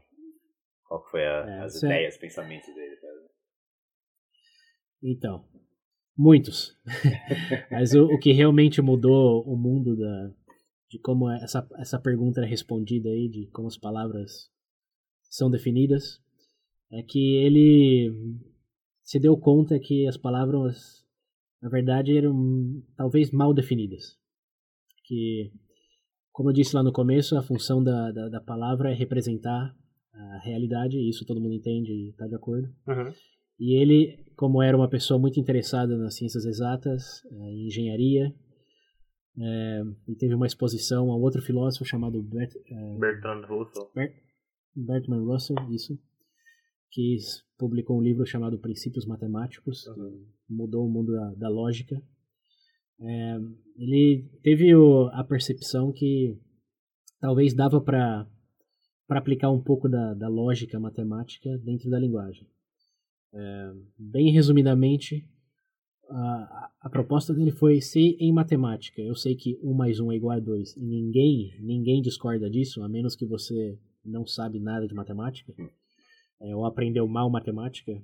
Qual que foi a- É, as é- ideias, pensamentos dele? cara? Então, muitos. Mas o, o que realmente mudou o mundo da, de como é essa, essa pergunta é respondida aí, de como as palavras são definidas, é que ele se deu conta que as palavras, na verdade, eram talvez mal definidas. Que, como eu disse lá no começo, a função da, da, da palavra é representar a realidade, e isso todo mundo entende e está de acordo. Uhum. E ele, como era uma pessoa muito interessada nas ciências exatas, eh, em engenharia, eh, ele teve uma exposição a outro filósofo chamado Bert, eh, Bertrand Russell. Bertrand Russell, isso, que publicou um livro chamado Princípios Matemáticos, que mudou o mundo da, da lógica. Eh, ele teve o- a percepção que talvez dava para para aplicar um pouco da, da lógica matemática dentro da linguagem. É, bem resumidamente, a, a- proposta dele foi se em matemática. Eu sei que 1 mais 1 é igual a 2 e ninguém, ninguém discorda disso, a menos que você não sabe nada de matemática, é, ou aprendeu mal matemática,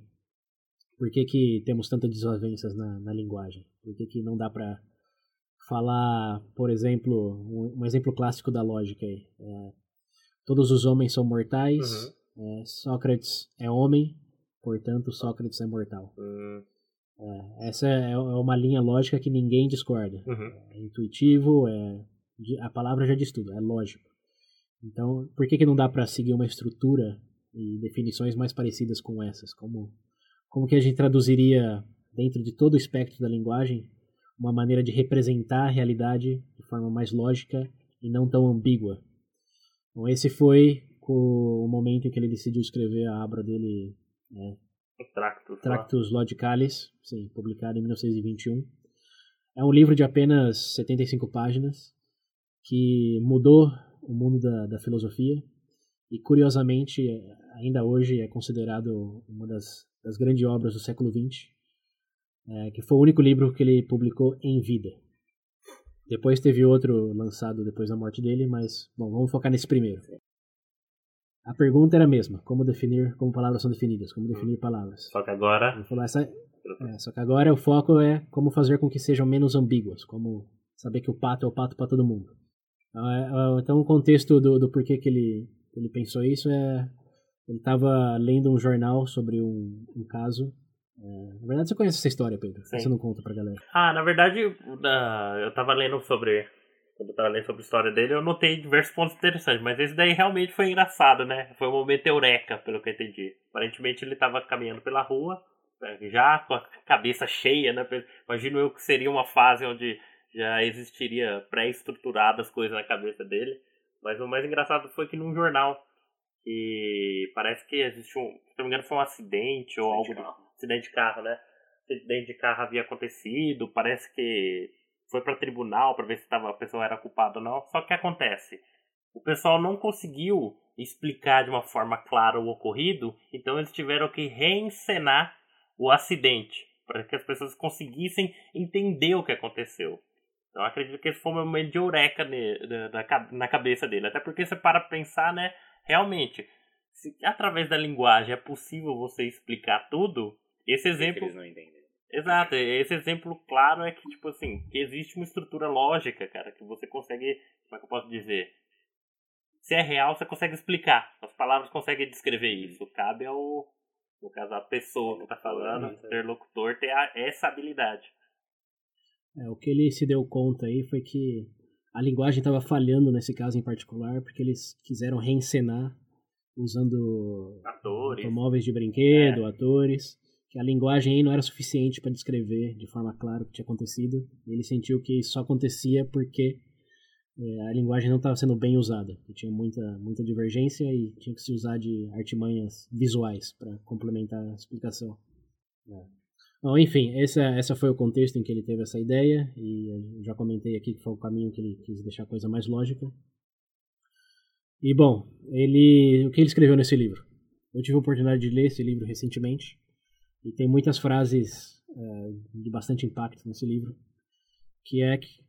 por que, que temos tantas desavenças na, na linguagem? Por que, que não dá para falar, por exemplo, um, um exemplo clássico da lógica aí, é, todos os homens são mortais, é, Sócrates é homem, portanto Sócrates é mortal. Hum, É, essa é, é uma linha lógica que ninguém discorda. uhum. É intuitivo, é, a palavra já diz tudo, é lógico. Então, por que, que não dá para seguir uma estrutura e definições mais parecidas com essas? Como, como que a gente traduziria, dentro de todo o espectro da linguagem, uma maneira de representar a realidade de forma mais lógica e não tão ambígua? Então, esse foi o, o momento em que ele decidiu escrever a obra dele, né, Tractus. Tractus Logicalis, sim, publicado em 1921. É um livro de apenas 75 páginas que mudou o mundo da, da filosofia e, curiosamente, ainda hoje é considerado uma das, das grandes obras do século XX, é, que foi o único livro que ele publicou em vida. Depois teve outro lançado depois da morte dele, mas, bom, vamos focar nesse primeiro. A pergunta era a mesma, como definir, como palavras são definidas, como definir palavras. Só que agora. Ele falou, essa, é, só que agora o foco é como fazer com que sejam menos ambíguas, como saber que o pato é o pato para todo mundo. Então, é, é, Então o contexto do, do porquê que ele, ele pensou isso é ele estava lendo um jornal sobre um, um caso. é, na verdade você conhece essa história, Pedro. Sim. Você não conta pra galera. Ah, na verdade, eu tava lendo sobre. Quando eu tava lendo sobre a história dele, eu notei diversos pontos interessantes, mas esse daí realmente foi engraçado, né? Foi um momento eureka, pelo que eu entendi. Aparentemente ele tava caminhando pela rua, né, já com a cabeça cheia, né? Imagino eu que seria uma fase onde já existiria pré-estruturadas coisas na cabeça dele. Mas o mais engraçado foi que num jornal, que parece que existe um. Se não me engano, foi um acidente ou algo. do- acidente de carro, né? Acidente de carro havia acontecido, parece que foi para tribunal para ver se tava, a pessoa era culpada ou não. Só que acontece? O pessoal não conseguiu explicar de uma forma clara o ocorrido, então eles tiveram que reencenar o acidente para que as pessoas conseguissem entender o que aconteceu. Então acredito que esse foi um momento de eureka na cabeça dele. Até porque você para pensar, né? Realmente, se através da linguagem é possível você explicar tudo, esse exemplo. Eles não entendem. Exato, esse exemplo claro é que, tipo assim, que existe uma estrutura lógica, cara, que você consegue, como é que eu posso dizer? se é real, você consegue explicar. As palavras conseguem descrever isso. Cabe ao, no caso, a pessoa que está falando, o interlocutor, ter a, essa habilidade. É, o que ele se deu conta aí foi que a linguagem estava falhando nesse caso em particular, porque eles quiseram reencenar usando atores. automóveis de brinquedo, é. atores, que a linguagem aí não era suficiente para descrever de forma clara o que tinha acontecido. Ele sentiu que isso só acontecia porque é, a linguagem não estava sendo bem usada, tinha muita, muita divergência e tinha que se usar de artimanhas visuais para complementar a explicação. É. Bom, enfim, essa, essa foi o contexto em que ele teve essa ideia e eu já comentei aqui que foi o caminho que ele quis deixar a coisa mais lógica. E bom, ele, o que ele escreveu nesse livro? Eu tive a oportunidade de ler esse livro recentemente e tem muitas frases é, de bastante impacto nesse livro, que é que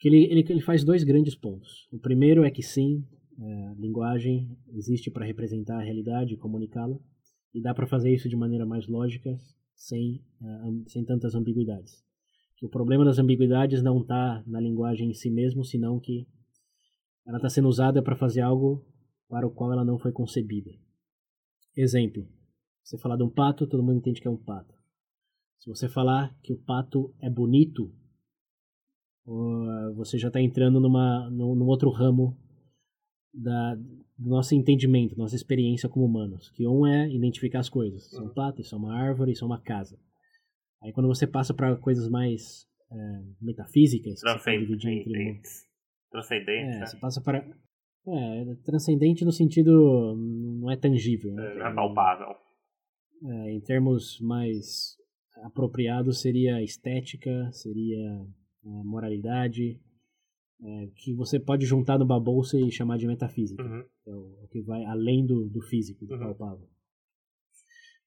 que ele, ele, ele faz dois grandes pontos. O primeiro é que sim, a é, linguagem existe para representar a realidade e comunicá-la, e dá para fazer isso de maneira mais lógica, sem, uh, sem tantas ambiguidades. Que o problema das ambiguidades não está na linguagem em si mesmo, senão que ela está sendo usada para fazer algo para o qual ela não foi concebida. Exemplo: você falar de um pato, todo mundo entende que é um pato. Se você falar que o pato é bonito, você já está entrando numa, num, outro ramo da, do nosso entendimento, nossa experiência como humanos. Que um é identificar as coisas. Isso é um uhum. pato, isso é uma árvore, isso é uma casa. Aí quando você passa para coisas mais é, metafísicas, transcendentes, transcendentes, é, né? você passa para é, transcendente no sentido não é tangível, né? é, é palpável. É, em termos mais apropriados seria estética, seria é, moralidade, é, que você pode juntar numa bolsa e chamar de metafísica, uhum. é o, que vai além do, do físico, do uhum. palpável.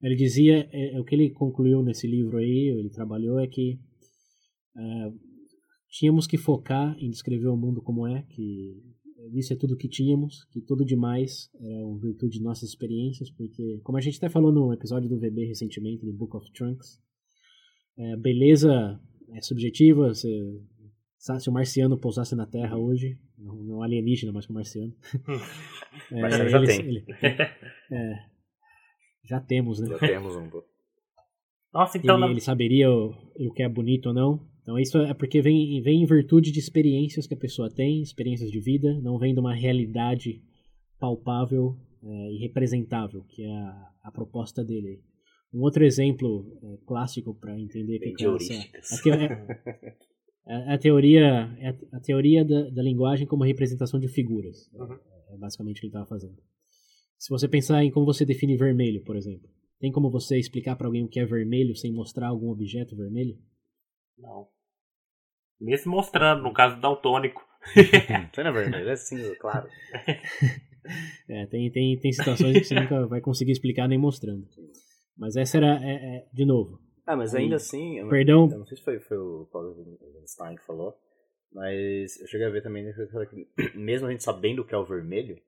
Ele dizia, é, é, o que ele concluiu nesse livro aí, ele trabalhou, é que é, tínhamos que focar em descrever o mundo como é, que isso é tudo que tínhamos, que tudo demais é uma virtude de nossas experiências, porque, como a gente até falou no episódio do VB recentemente, do Book of Trunks, é, beleza é subjetiva. Se, se o marciano pousasse na Terra hoje, não, alienígena, mas que o marciano. é, mas já ele, tem. Ele, é, já temos, né? Já temos um pouco. Nossa, então. Ele, não... ele saberia o, o que é bonito ou não. Então isso é porque vem, vem em virtude de experiências que a pessoa tem, experiências de vida, não vem de uma realidade palpável é, e representável, que é a, a proposta dele. Um outro exemplo é, clássico para entender que é essa, a, te, é, a, a, teoria é a, teoria da, da, linguagem como representação de figuras. Uhum. É basicamente o que ele estava fazendo. Se você pensar em como você define vermelho, por exemplo, tem como você explicar para alguém o que é vermelho sem mostrar algum objeto vermelho? Não. Mesmo mostrando, no caso do daltônico. não é vermelho, é sim, claro. é, tem, tem, tem situações que você nunca vai conseguir explicar nem mostrando. Mas essa era, é, é, de novo. Ah, mas ainda assim. Eu perdão. Não, eu não sei se foi, foi o Paulo Einstein que falou, mas eu cheguei a ver também que, mesmo a gente sabendo o que é o vermelho,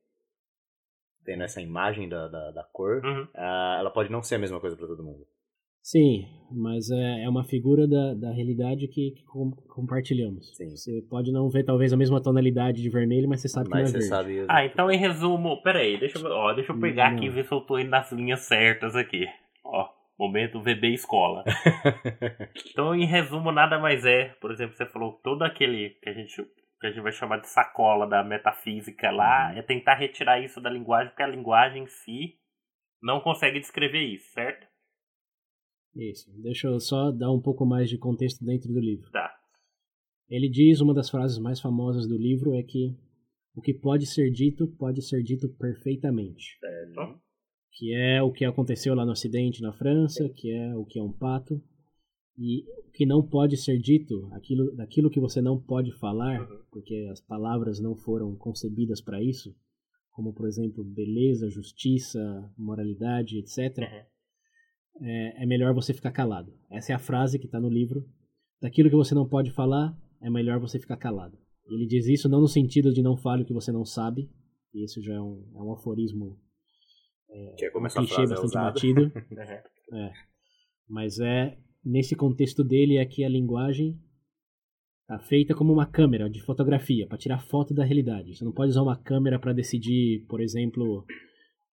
tendo essa imagem da, da, da cor, uhum. uh, ela pode não ser a mesma coisa para todo mundo. Sim, mas é, é uma figura da, da realidade que, que compartilhamos. Sim. Você pode não ver talvez a mesma tonalidade de vermelho, mas você sabe mas que não é verde. Sabe... Ah, então em resumo, peraí, deixa, ó, deixa eu pegar não. aqui e ver se eu tô indo nas linhas certas aqui. Ó, momento VB escola. então, em resumo, nada mais é, por exemplo, você falou todo aquele que a gente que a gente vai chamar de sacola da metafísica lá, uhum. é tentar retirar isso da linguagem, porque a linguagem em si não consegue descrever isso, certo? Isso. Deixa eu só dar um pouco mais de contexto dentro do livro. Tá. Ele diz, uma das frases mais famosas do livro é que o que pode ser dito, pode ser dito perfeitamente. Certo que é o que aconteceu lá no acidente na França, que é o que é um pato, e o que não pode ser dito, aquilo, daquilo que você não pode falar, uhum. porque as palavras não foram concebidas para isso, como por exemplo beleza, justiça, moralidade, etc. Uhum. É, é melhor você ficar calado. Essa é a frase que está no livro. Daquilo que você não pode falar, é melhor você ficar calado. Ele diz isso não no sentido de não fale o que você não sabe, e isso já é um, é um aforismo que é como um frase é bastante é batido. é. Mas é nesse contexto dele é que a linguagem tá feita como uma câmera de fotografia para tirar foto da realidade. Você não pode usar uma câmera para decidir, por exemplo,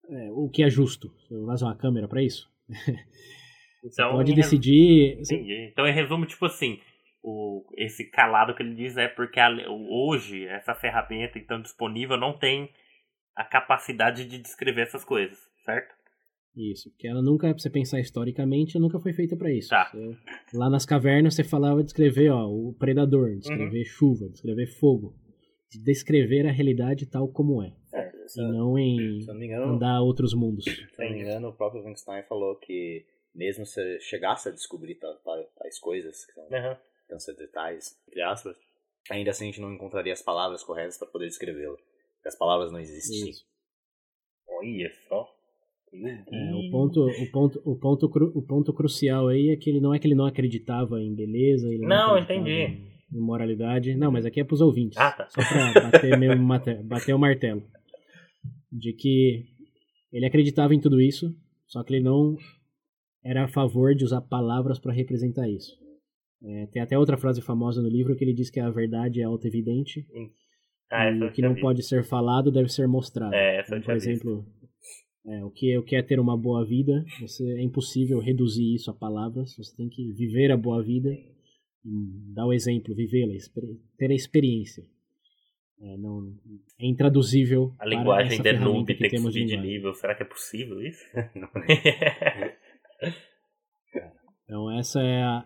é, o que é justo. Você vai usar uma câmera para isso? Então, pode em decidir. resu- Entendi. Então, em resumo, tipo assim, o, esse calado que ele diz é porque a- hoje essa ferramenta então disponível não tem a capacidade de descrever essas coisas, certo? Isso, porque ela nunca, pra você pensar historicamente, nunca foi feita para isso. Tá. Você- lá nas cavernas você falava de descrever ó, o predador, Uhum. descrever chuva, descrever fogo, de descrever a realidade tal como é, Se e não em não me engano, andar a outros mundos. se eu não me engano, o próprio Wittgenstein falou que mesmo se chegasse a descobrir ta- ta- tais coisas, que são Uhum. transcendentais, entre aspas, ainda assim a gente não encontraria as palavras corretas para poder descrevê-lo. Porque as palavras não existem. Isso. Olha só. É, o ponto, o ponto, o ponto, cru- o ponto crucial aí é que ele não é que ele não acreditava em beleza, ele não, Não, entendi. Em, em moralidade. Não, mas aqui é pros ouvintes. Ah, tá. Só pra bater, bater o martelo. De que ele acreditava em tudo isso, só que ele não era a favor de usar palavras para representar isso. É, tem até outra frase famosa no livro que ele diz que a verdade é auto-evidente Ah, e o que não visto. pode ser falado deve ser mostrado. É, Então, por exemplo, é, o, que, o que é ter uma boa vida, você, é impossível reduzir isso a palavras, você tem que viver a boa vida, dar o exemplo, vivê-la, ter a experiência. É, não, é intraduzível A linguagem de noob tem que de subir de nível. Será que é possível isso? Então essa é, a,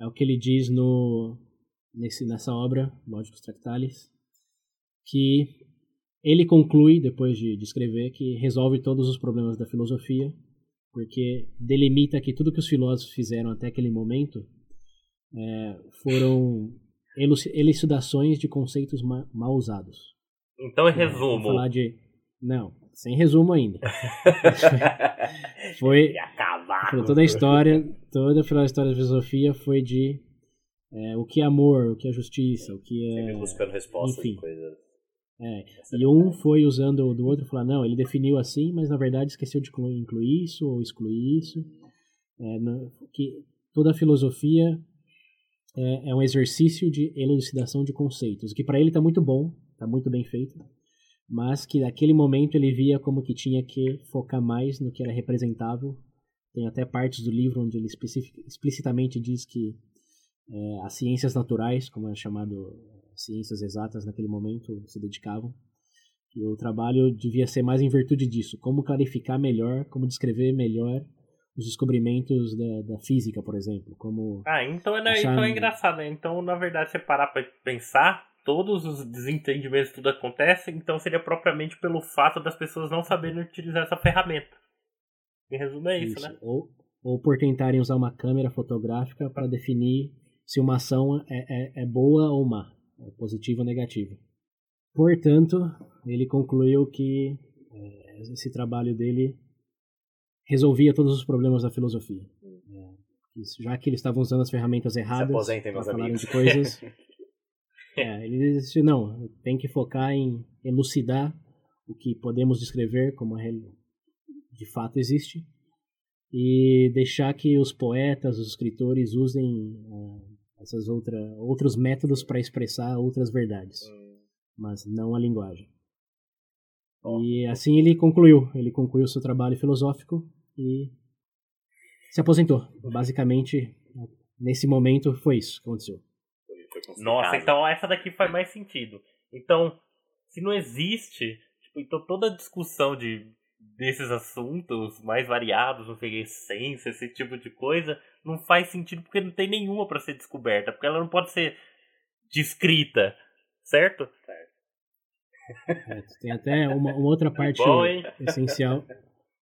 é o que ele diz no, nesse, nessa obra, Lógicos Tractalis, que ele conclui, depois de, de escrever, que resolve todos os problemas da filosofia, porque delimita que tudo que os filósofos fizeram até aquele momento é, foram elucidações de conceitos ma- mal usados. então, em Vou resumo. falar de... Não, sem resumo ainda. Foi, E toda a história, toda a história da filosofia foi de é, o que é amor, o que é justiça, o que Sempre é. buscando respostas enfim. coisas. é. E um foi usando o do outro falar, não, ele definiu assim, mas na verdade esqueceu de incluir, isso ou excluir isso. É, que toda a filosofia é, é um exercício de elucidação de conceitos, que para ele está muito bom, está muito bem feito, mas que naquele momento ele via como que tinha que focar mais no que era representável. Tem até partes do livro onde ele explicitamente diz que é, as ciências naturais, como é chamado ciências exatas naquele momento, se dedicavam. E o trabalho devia ser mais em virtude disso, como clarificar melhor, como descrever melhor os descobrimentos da, da física, por exemplo, como Ah, então é, Achar- então é engraçado, né? Então, na verdade, você parar pra pensar, todos os desentendimentos tudo acontece, então seria propriamente pelo fato das pessoas não saberem utilizar essa ferramenta. Em resumo, é isso, né? Ou, ou por tentarem usar uma câmera fotográfica para definir se uma ação é, é, é boa ou má, é positiva ou negativa. Portanto, ele concluiu que é, esse trabalho dele resolvia todos os problemas da filosofia. É, que já que eles estavam usando as ferramentas erradas para amigos. de coisas, é, ele disse não, tem que focar em elucidar o que podemos descrever como a de fato existe e deixar que os poetas, os escritores usem ah, essas outra, outros métodos para expressar outras verdades, mas não a linguagem. E assim ele concluiu, ele concluiu seu trabalho filosófico e se aposentou. Basicamente, nesse momento foi isso que aconteceu. Nossa, então essa daqui faz mais sentido. Então, se não existe, tipo, então toda a discussão de desses assuntos mais variados, não sei, essência, esse tipo de coisa, não faz sentido porque não tem nenhuma para ser descoberta, porque ela não pode ser descrita, certo? É, tem até uma, uma outra parte Bom, essencial.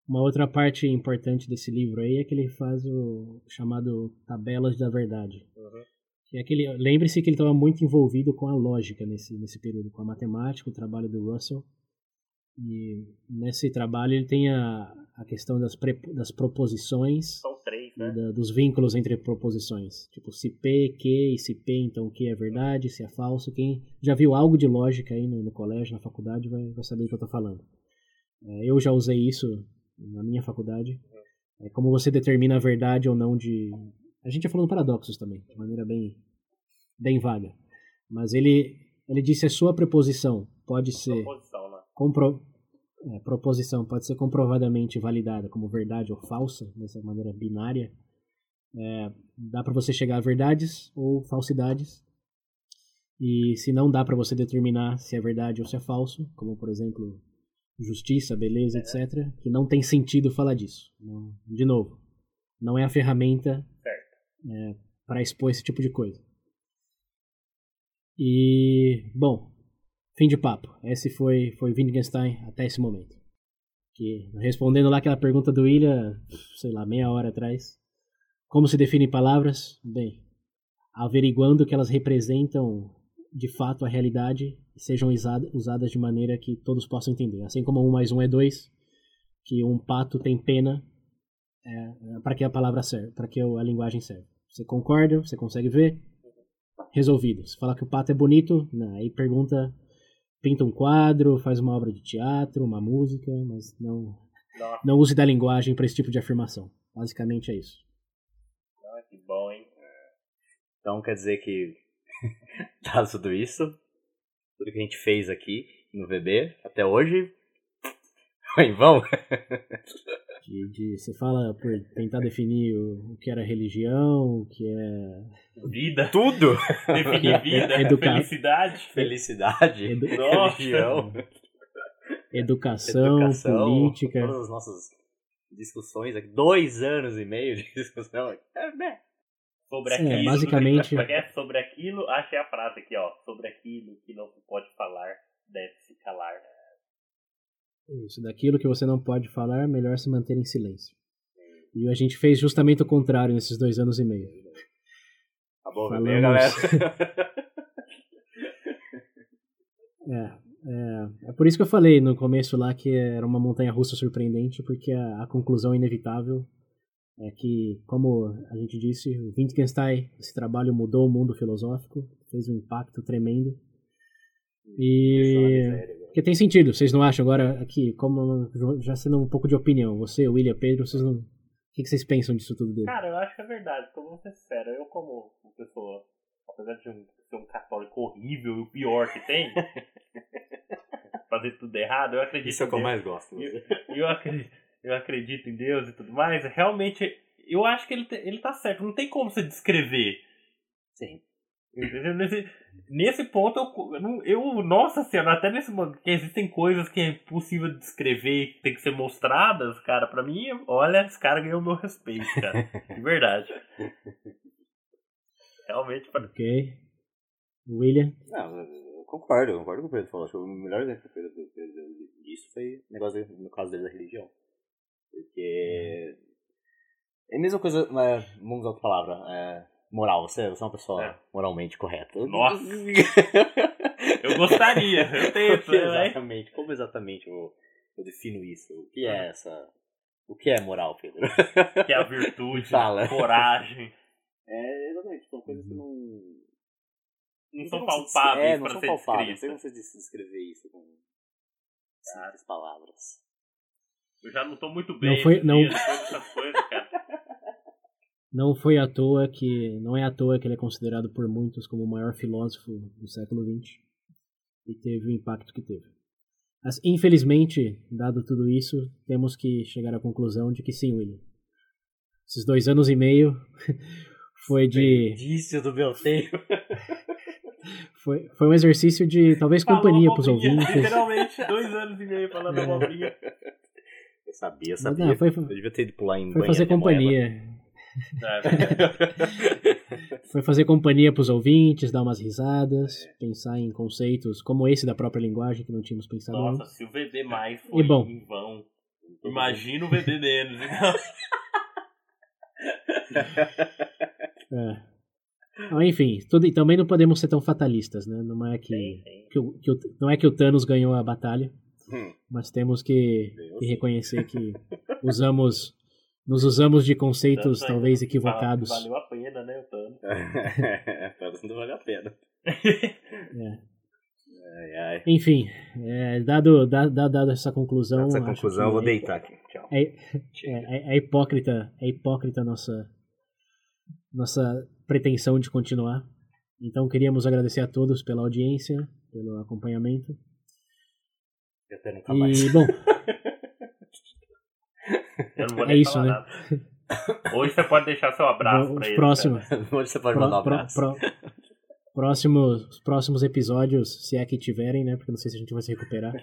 Uma outra parte importante desse livro aí é que ele faz o chamado Tabelas da Verdade. Uhum. É aquele, lembre-se que ele estava muito envolvido com a lógica nesse, nesse período, com a matemática, o trabalho do Russell. E nesse trabalho ele tem a, a questão das, pre, das proposições São três, né? da- dos vínculos entre proposições. Tipo, se P, Q e se P, então o que é verdade, se é falso. Quem já viu algo de lógica aí no, no colégio, na faculdade, vai, vai saber do que eu estou falando. É, eu já usei isso na minha faculdade. É como você determina a verdade ou não de... A gente já falou do paradoxos também, de maneira bem, bem vaga. Mas ele, ele disse a sua preposição pode ser Proposição, né? compro, é, proposição pode ser comprovadamente validada como verdade ou falsa, dessa maneira binária. É, dá para você chegar a verdades ou falsidades. E se não dá para você determinar se é verdade ou se é falso, como por exemplo justiça, beleza, etc., que não tem sentido falar disso. Não- de novo, não é a ferramenta Certo. para expor esse tipo de coisa. E, bom, fim de papo. Esse foi, foi Wittgenstein até esse momento. Que, respondendo lá aquela pergunta do William, sei lá, meia hora atrás, como se define em palavras? Bem, averiguando que elas representam de fato a realidade sejam usada- usadas de maneira que todos possam entender. Assim como um mais um é dois, que um pato tem pena, é, para que a palavra serve, para que a linguagem serve. Você concorda, você consegue ver, resolvido. Se falar que o pato é bonito, não, aí pergunta, pinta um quadro, faz uma obra de teatro, uma música, mas não, Nossa, não use da linguagem para esse tipo de afirmação. Basicamente é isso. que bom, hein? Então quer dizer que, dado tudo isso, tudo que a gente fez aqui no VB até hoje, foi em vão? De, de- você fala por tentar definir o, o que era religião, o que é Vida, Tudo! definir vida, Educar. felicidade. Felicidade, Edu- Nossa. religião, educação, educação, política. todas as nossas discussões aqui, dois anos e meio de discussão. É, né? Sobre É, aquilo. basicamente- é é? Sobre aquilo, achei a frase aqui, ó. Sobre aquilo que não se pode falar, deve-se calar. Isso, daquilo que você não pode falar, melhor se manter em silêncio. E a gente fez justamente o contrário nesses dois anos e meio. Tá bom, Falamos. VB, galera. É, é, é por isso que eu falei no começo lá que era uma montanha russa surpreendente, porque a, a conclusão inevitável é que, como a gente disse, o Wittgenstein, esse trabalho mudou o mundo filosófico, fez um impacto tremendo. E. Porque tem sentido, vocês não acham agora aqui, como já sendo um pouco de opinião, você, William, Pedro, vocês não. O que vocês pensam disso tudo dele? Cara, eu acho que é verdade, vou ser sincero, eu como uma pessoa, apesar de um- ser um católico horrível e o pior que tem, fazer tudo errado, eu acredito Isso é o que eu mais gosto. Eu, eu, acredito, eu acredito em Deus e tudo mais, realmente, eu acho que ele, ele tá certo, não tem como você descrever. Sim. Nesse, nesse ponto, eu, eu não- eu, nossa senhora, até nesse momento, que existem coisas que é impossível de descrever e que tem que ser mostradas, cara, pra mim, olha, esse cara ganhou meu respeito, cara. De verdade. Realmente, pra- Ok. William? Não, eu concordo, eu concordo com o Pedro falou. Acho que o melhor exemplo que o Pedro deu- Pedro deu disso foi o negócio, no caso dele, da religião. Porque. É a mesma coisa, mas, vamos usar outra palavra. É, moral, você, você é uma pessoa É. moralmente correta. Nossa. eu gostaria, eu tento, Como né? exatamente, como exatamente eu, eu defino isso? O que é essa. O que é moral, Pedro? Que é a virtude, Fala. coragem, É, exatamente, são coisas que não. não são se- palpáveis é, não pra são ser palpáveis. Não tem descritas. como você descrever isso com simples palavras. Eu já não tô muito bem Não foi- não- coisas. Não foi à toa que. Não é à toa que ele é considerado por muitos como o maior filósofo do século XX. E teve o impacto que teve. Mas, infelizmente, dado tudo isso, temos que chegar à conclusão de que sim, William. Esses dois anos e meio foi de. Indício do meu tempo. Foi, foi um exercício de talvez companhia pros abobrinha, ouvintes. Literalmente, dois anos e meio falando abobrinha. Eu sabia, sabia. não, foi, Eu devia ter ido pular em foi fazer companhia. É, Foi fazer companhia pros ouvintes, dar umas risadas, pensar em conceitos como esse da própria linguagem que não tínhamos pensado Nossa, antes. se o VB mais foi E bom. em vão, imagina o VB menos. Então, É. Ah, enfim, tudo, e também não podemos ser tão fatalistas, né? Não é que, Tem, tem. que, o, que o- não é que o Thanos ganhou a batalha, Hum. mas temos que, que reconhecer que usamos, nos usamos de conceitos Tanto talvez equivocados. Valeu a pena, né, o Thanos. Tanto não vale a pena. É. Ai, ai. Enfim, é, dado, dado, dado essa conclusão, Essa acho conclusão vou é- deitar aqui. Tchau. É, Chega. é, é hipócrita, é hipócrita nossa, nossa pretensão de continuar. Então queríamos agradecer a todos pela audiência, pelo acompanhamento. Até nunca mais. E, bom, Eu não vou É nem isso, falar né? nada. Hoje você pode deixar seu abraço pra ele. próximos, Hoje você pode Pro- mandar um pro- abraço. pro- próximos, os próximos episódios, se é que tiverem, né? Porque não sei se a gente vai se recuperar.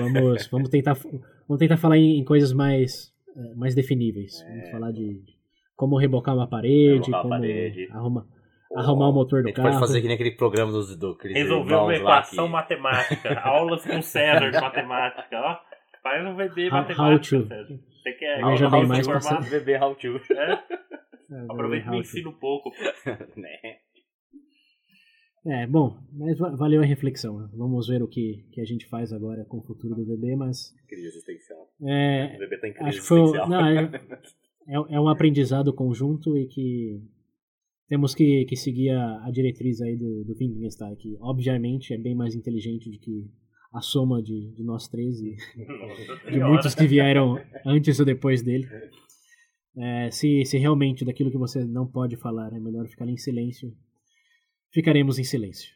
Vamos, vamos tentar, vamos tentar falar em, em coisas mais, eh, mais definíveis. Vamos falar de como rebocar uma parede, Rebocar a como parede. arruma, arrumar o motor A do gente carro. pode fazer que nem aquele programa dos, do aqueles Resolveu uma equação que- matemática. Aulas com César de matemática, ó. Faz um VB How- matemática. César. Você quer how bem to mais formar? passando. Bebê How to. É? É, Aproveita e me ensina um pouco. né? É, bom, mas va- valeu a reflexão. Vamos ver o que, que a gente faz agora com o futuro do bebê, mas Crise existencial. é, O bebê tá em crise acho que foi, existencial. não, é, é, é um aprendizado conjunto e que temos que, que seguir a, a diretriz aí do, do Wittgenstein, que obviamente é bem mais inteligente do que a soma de, de nós três e de Senhora. muitos que vieram antes ou depois dele. É, se, se realmente daquilo que você não pode falar é melhor ficar em silêncio, ficaremos em silêncio.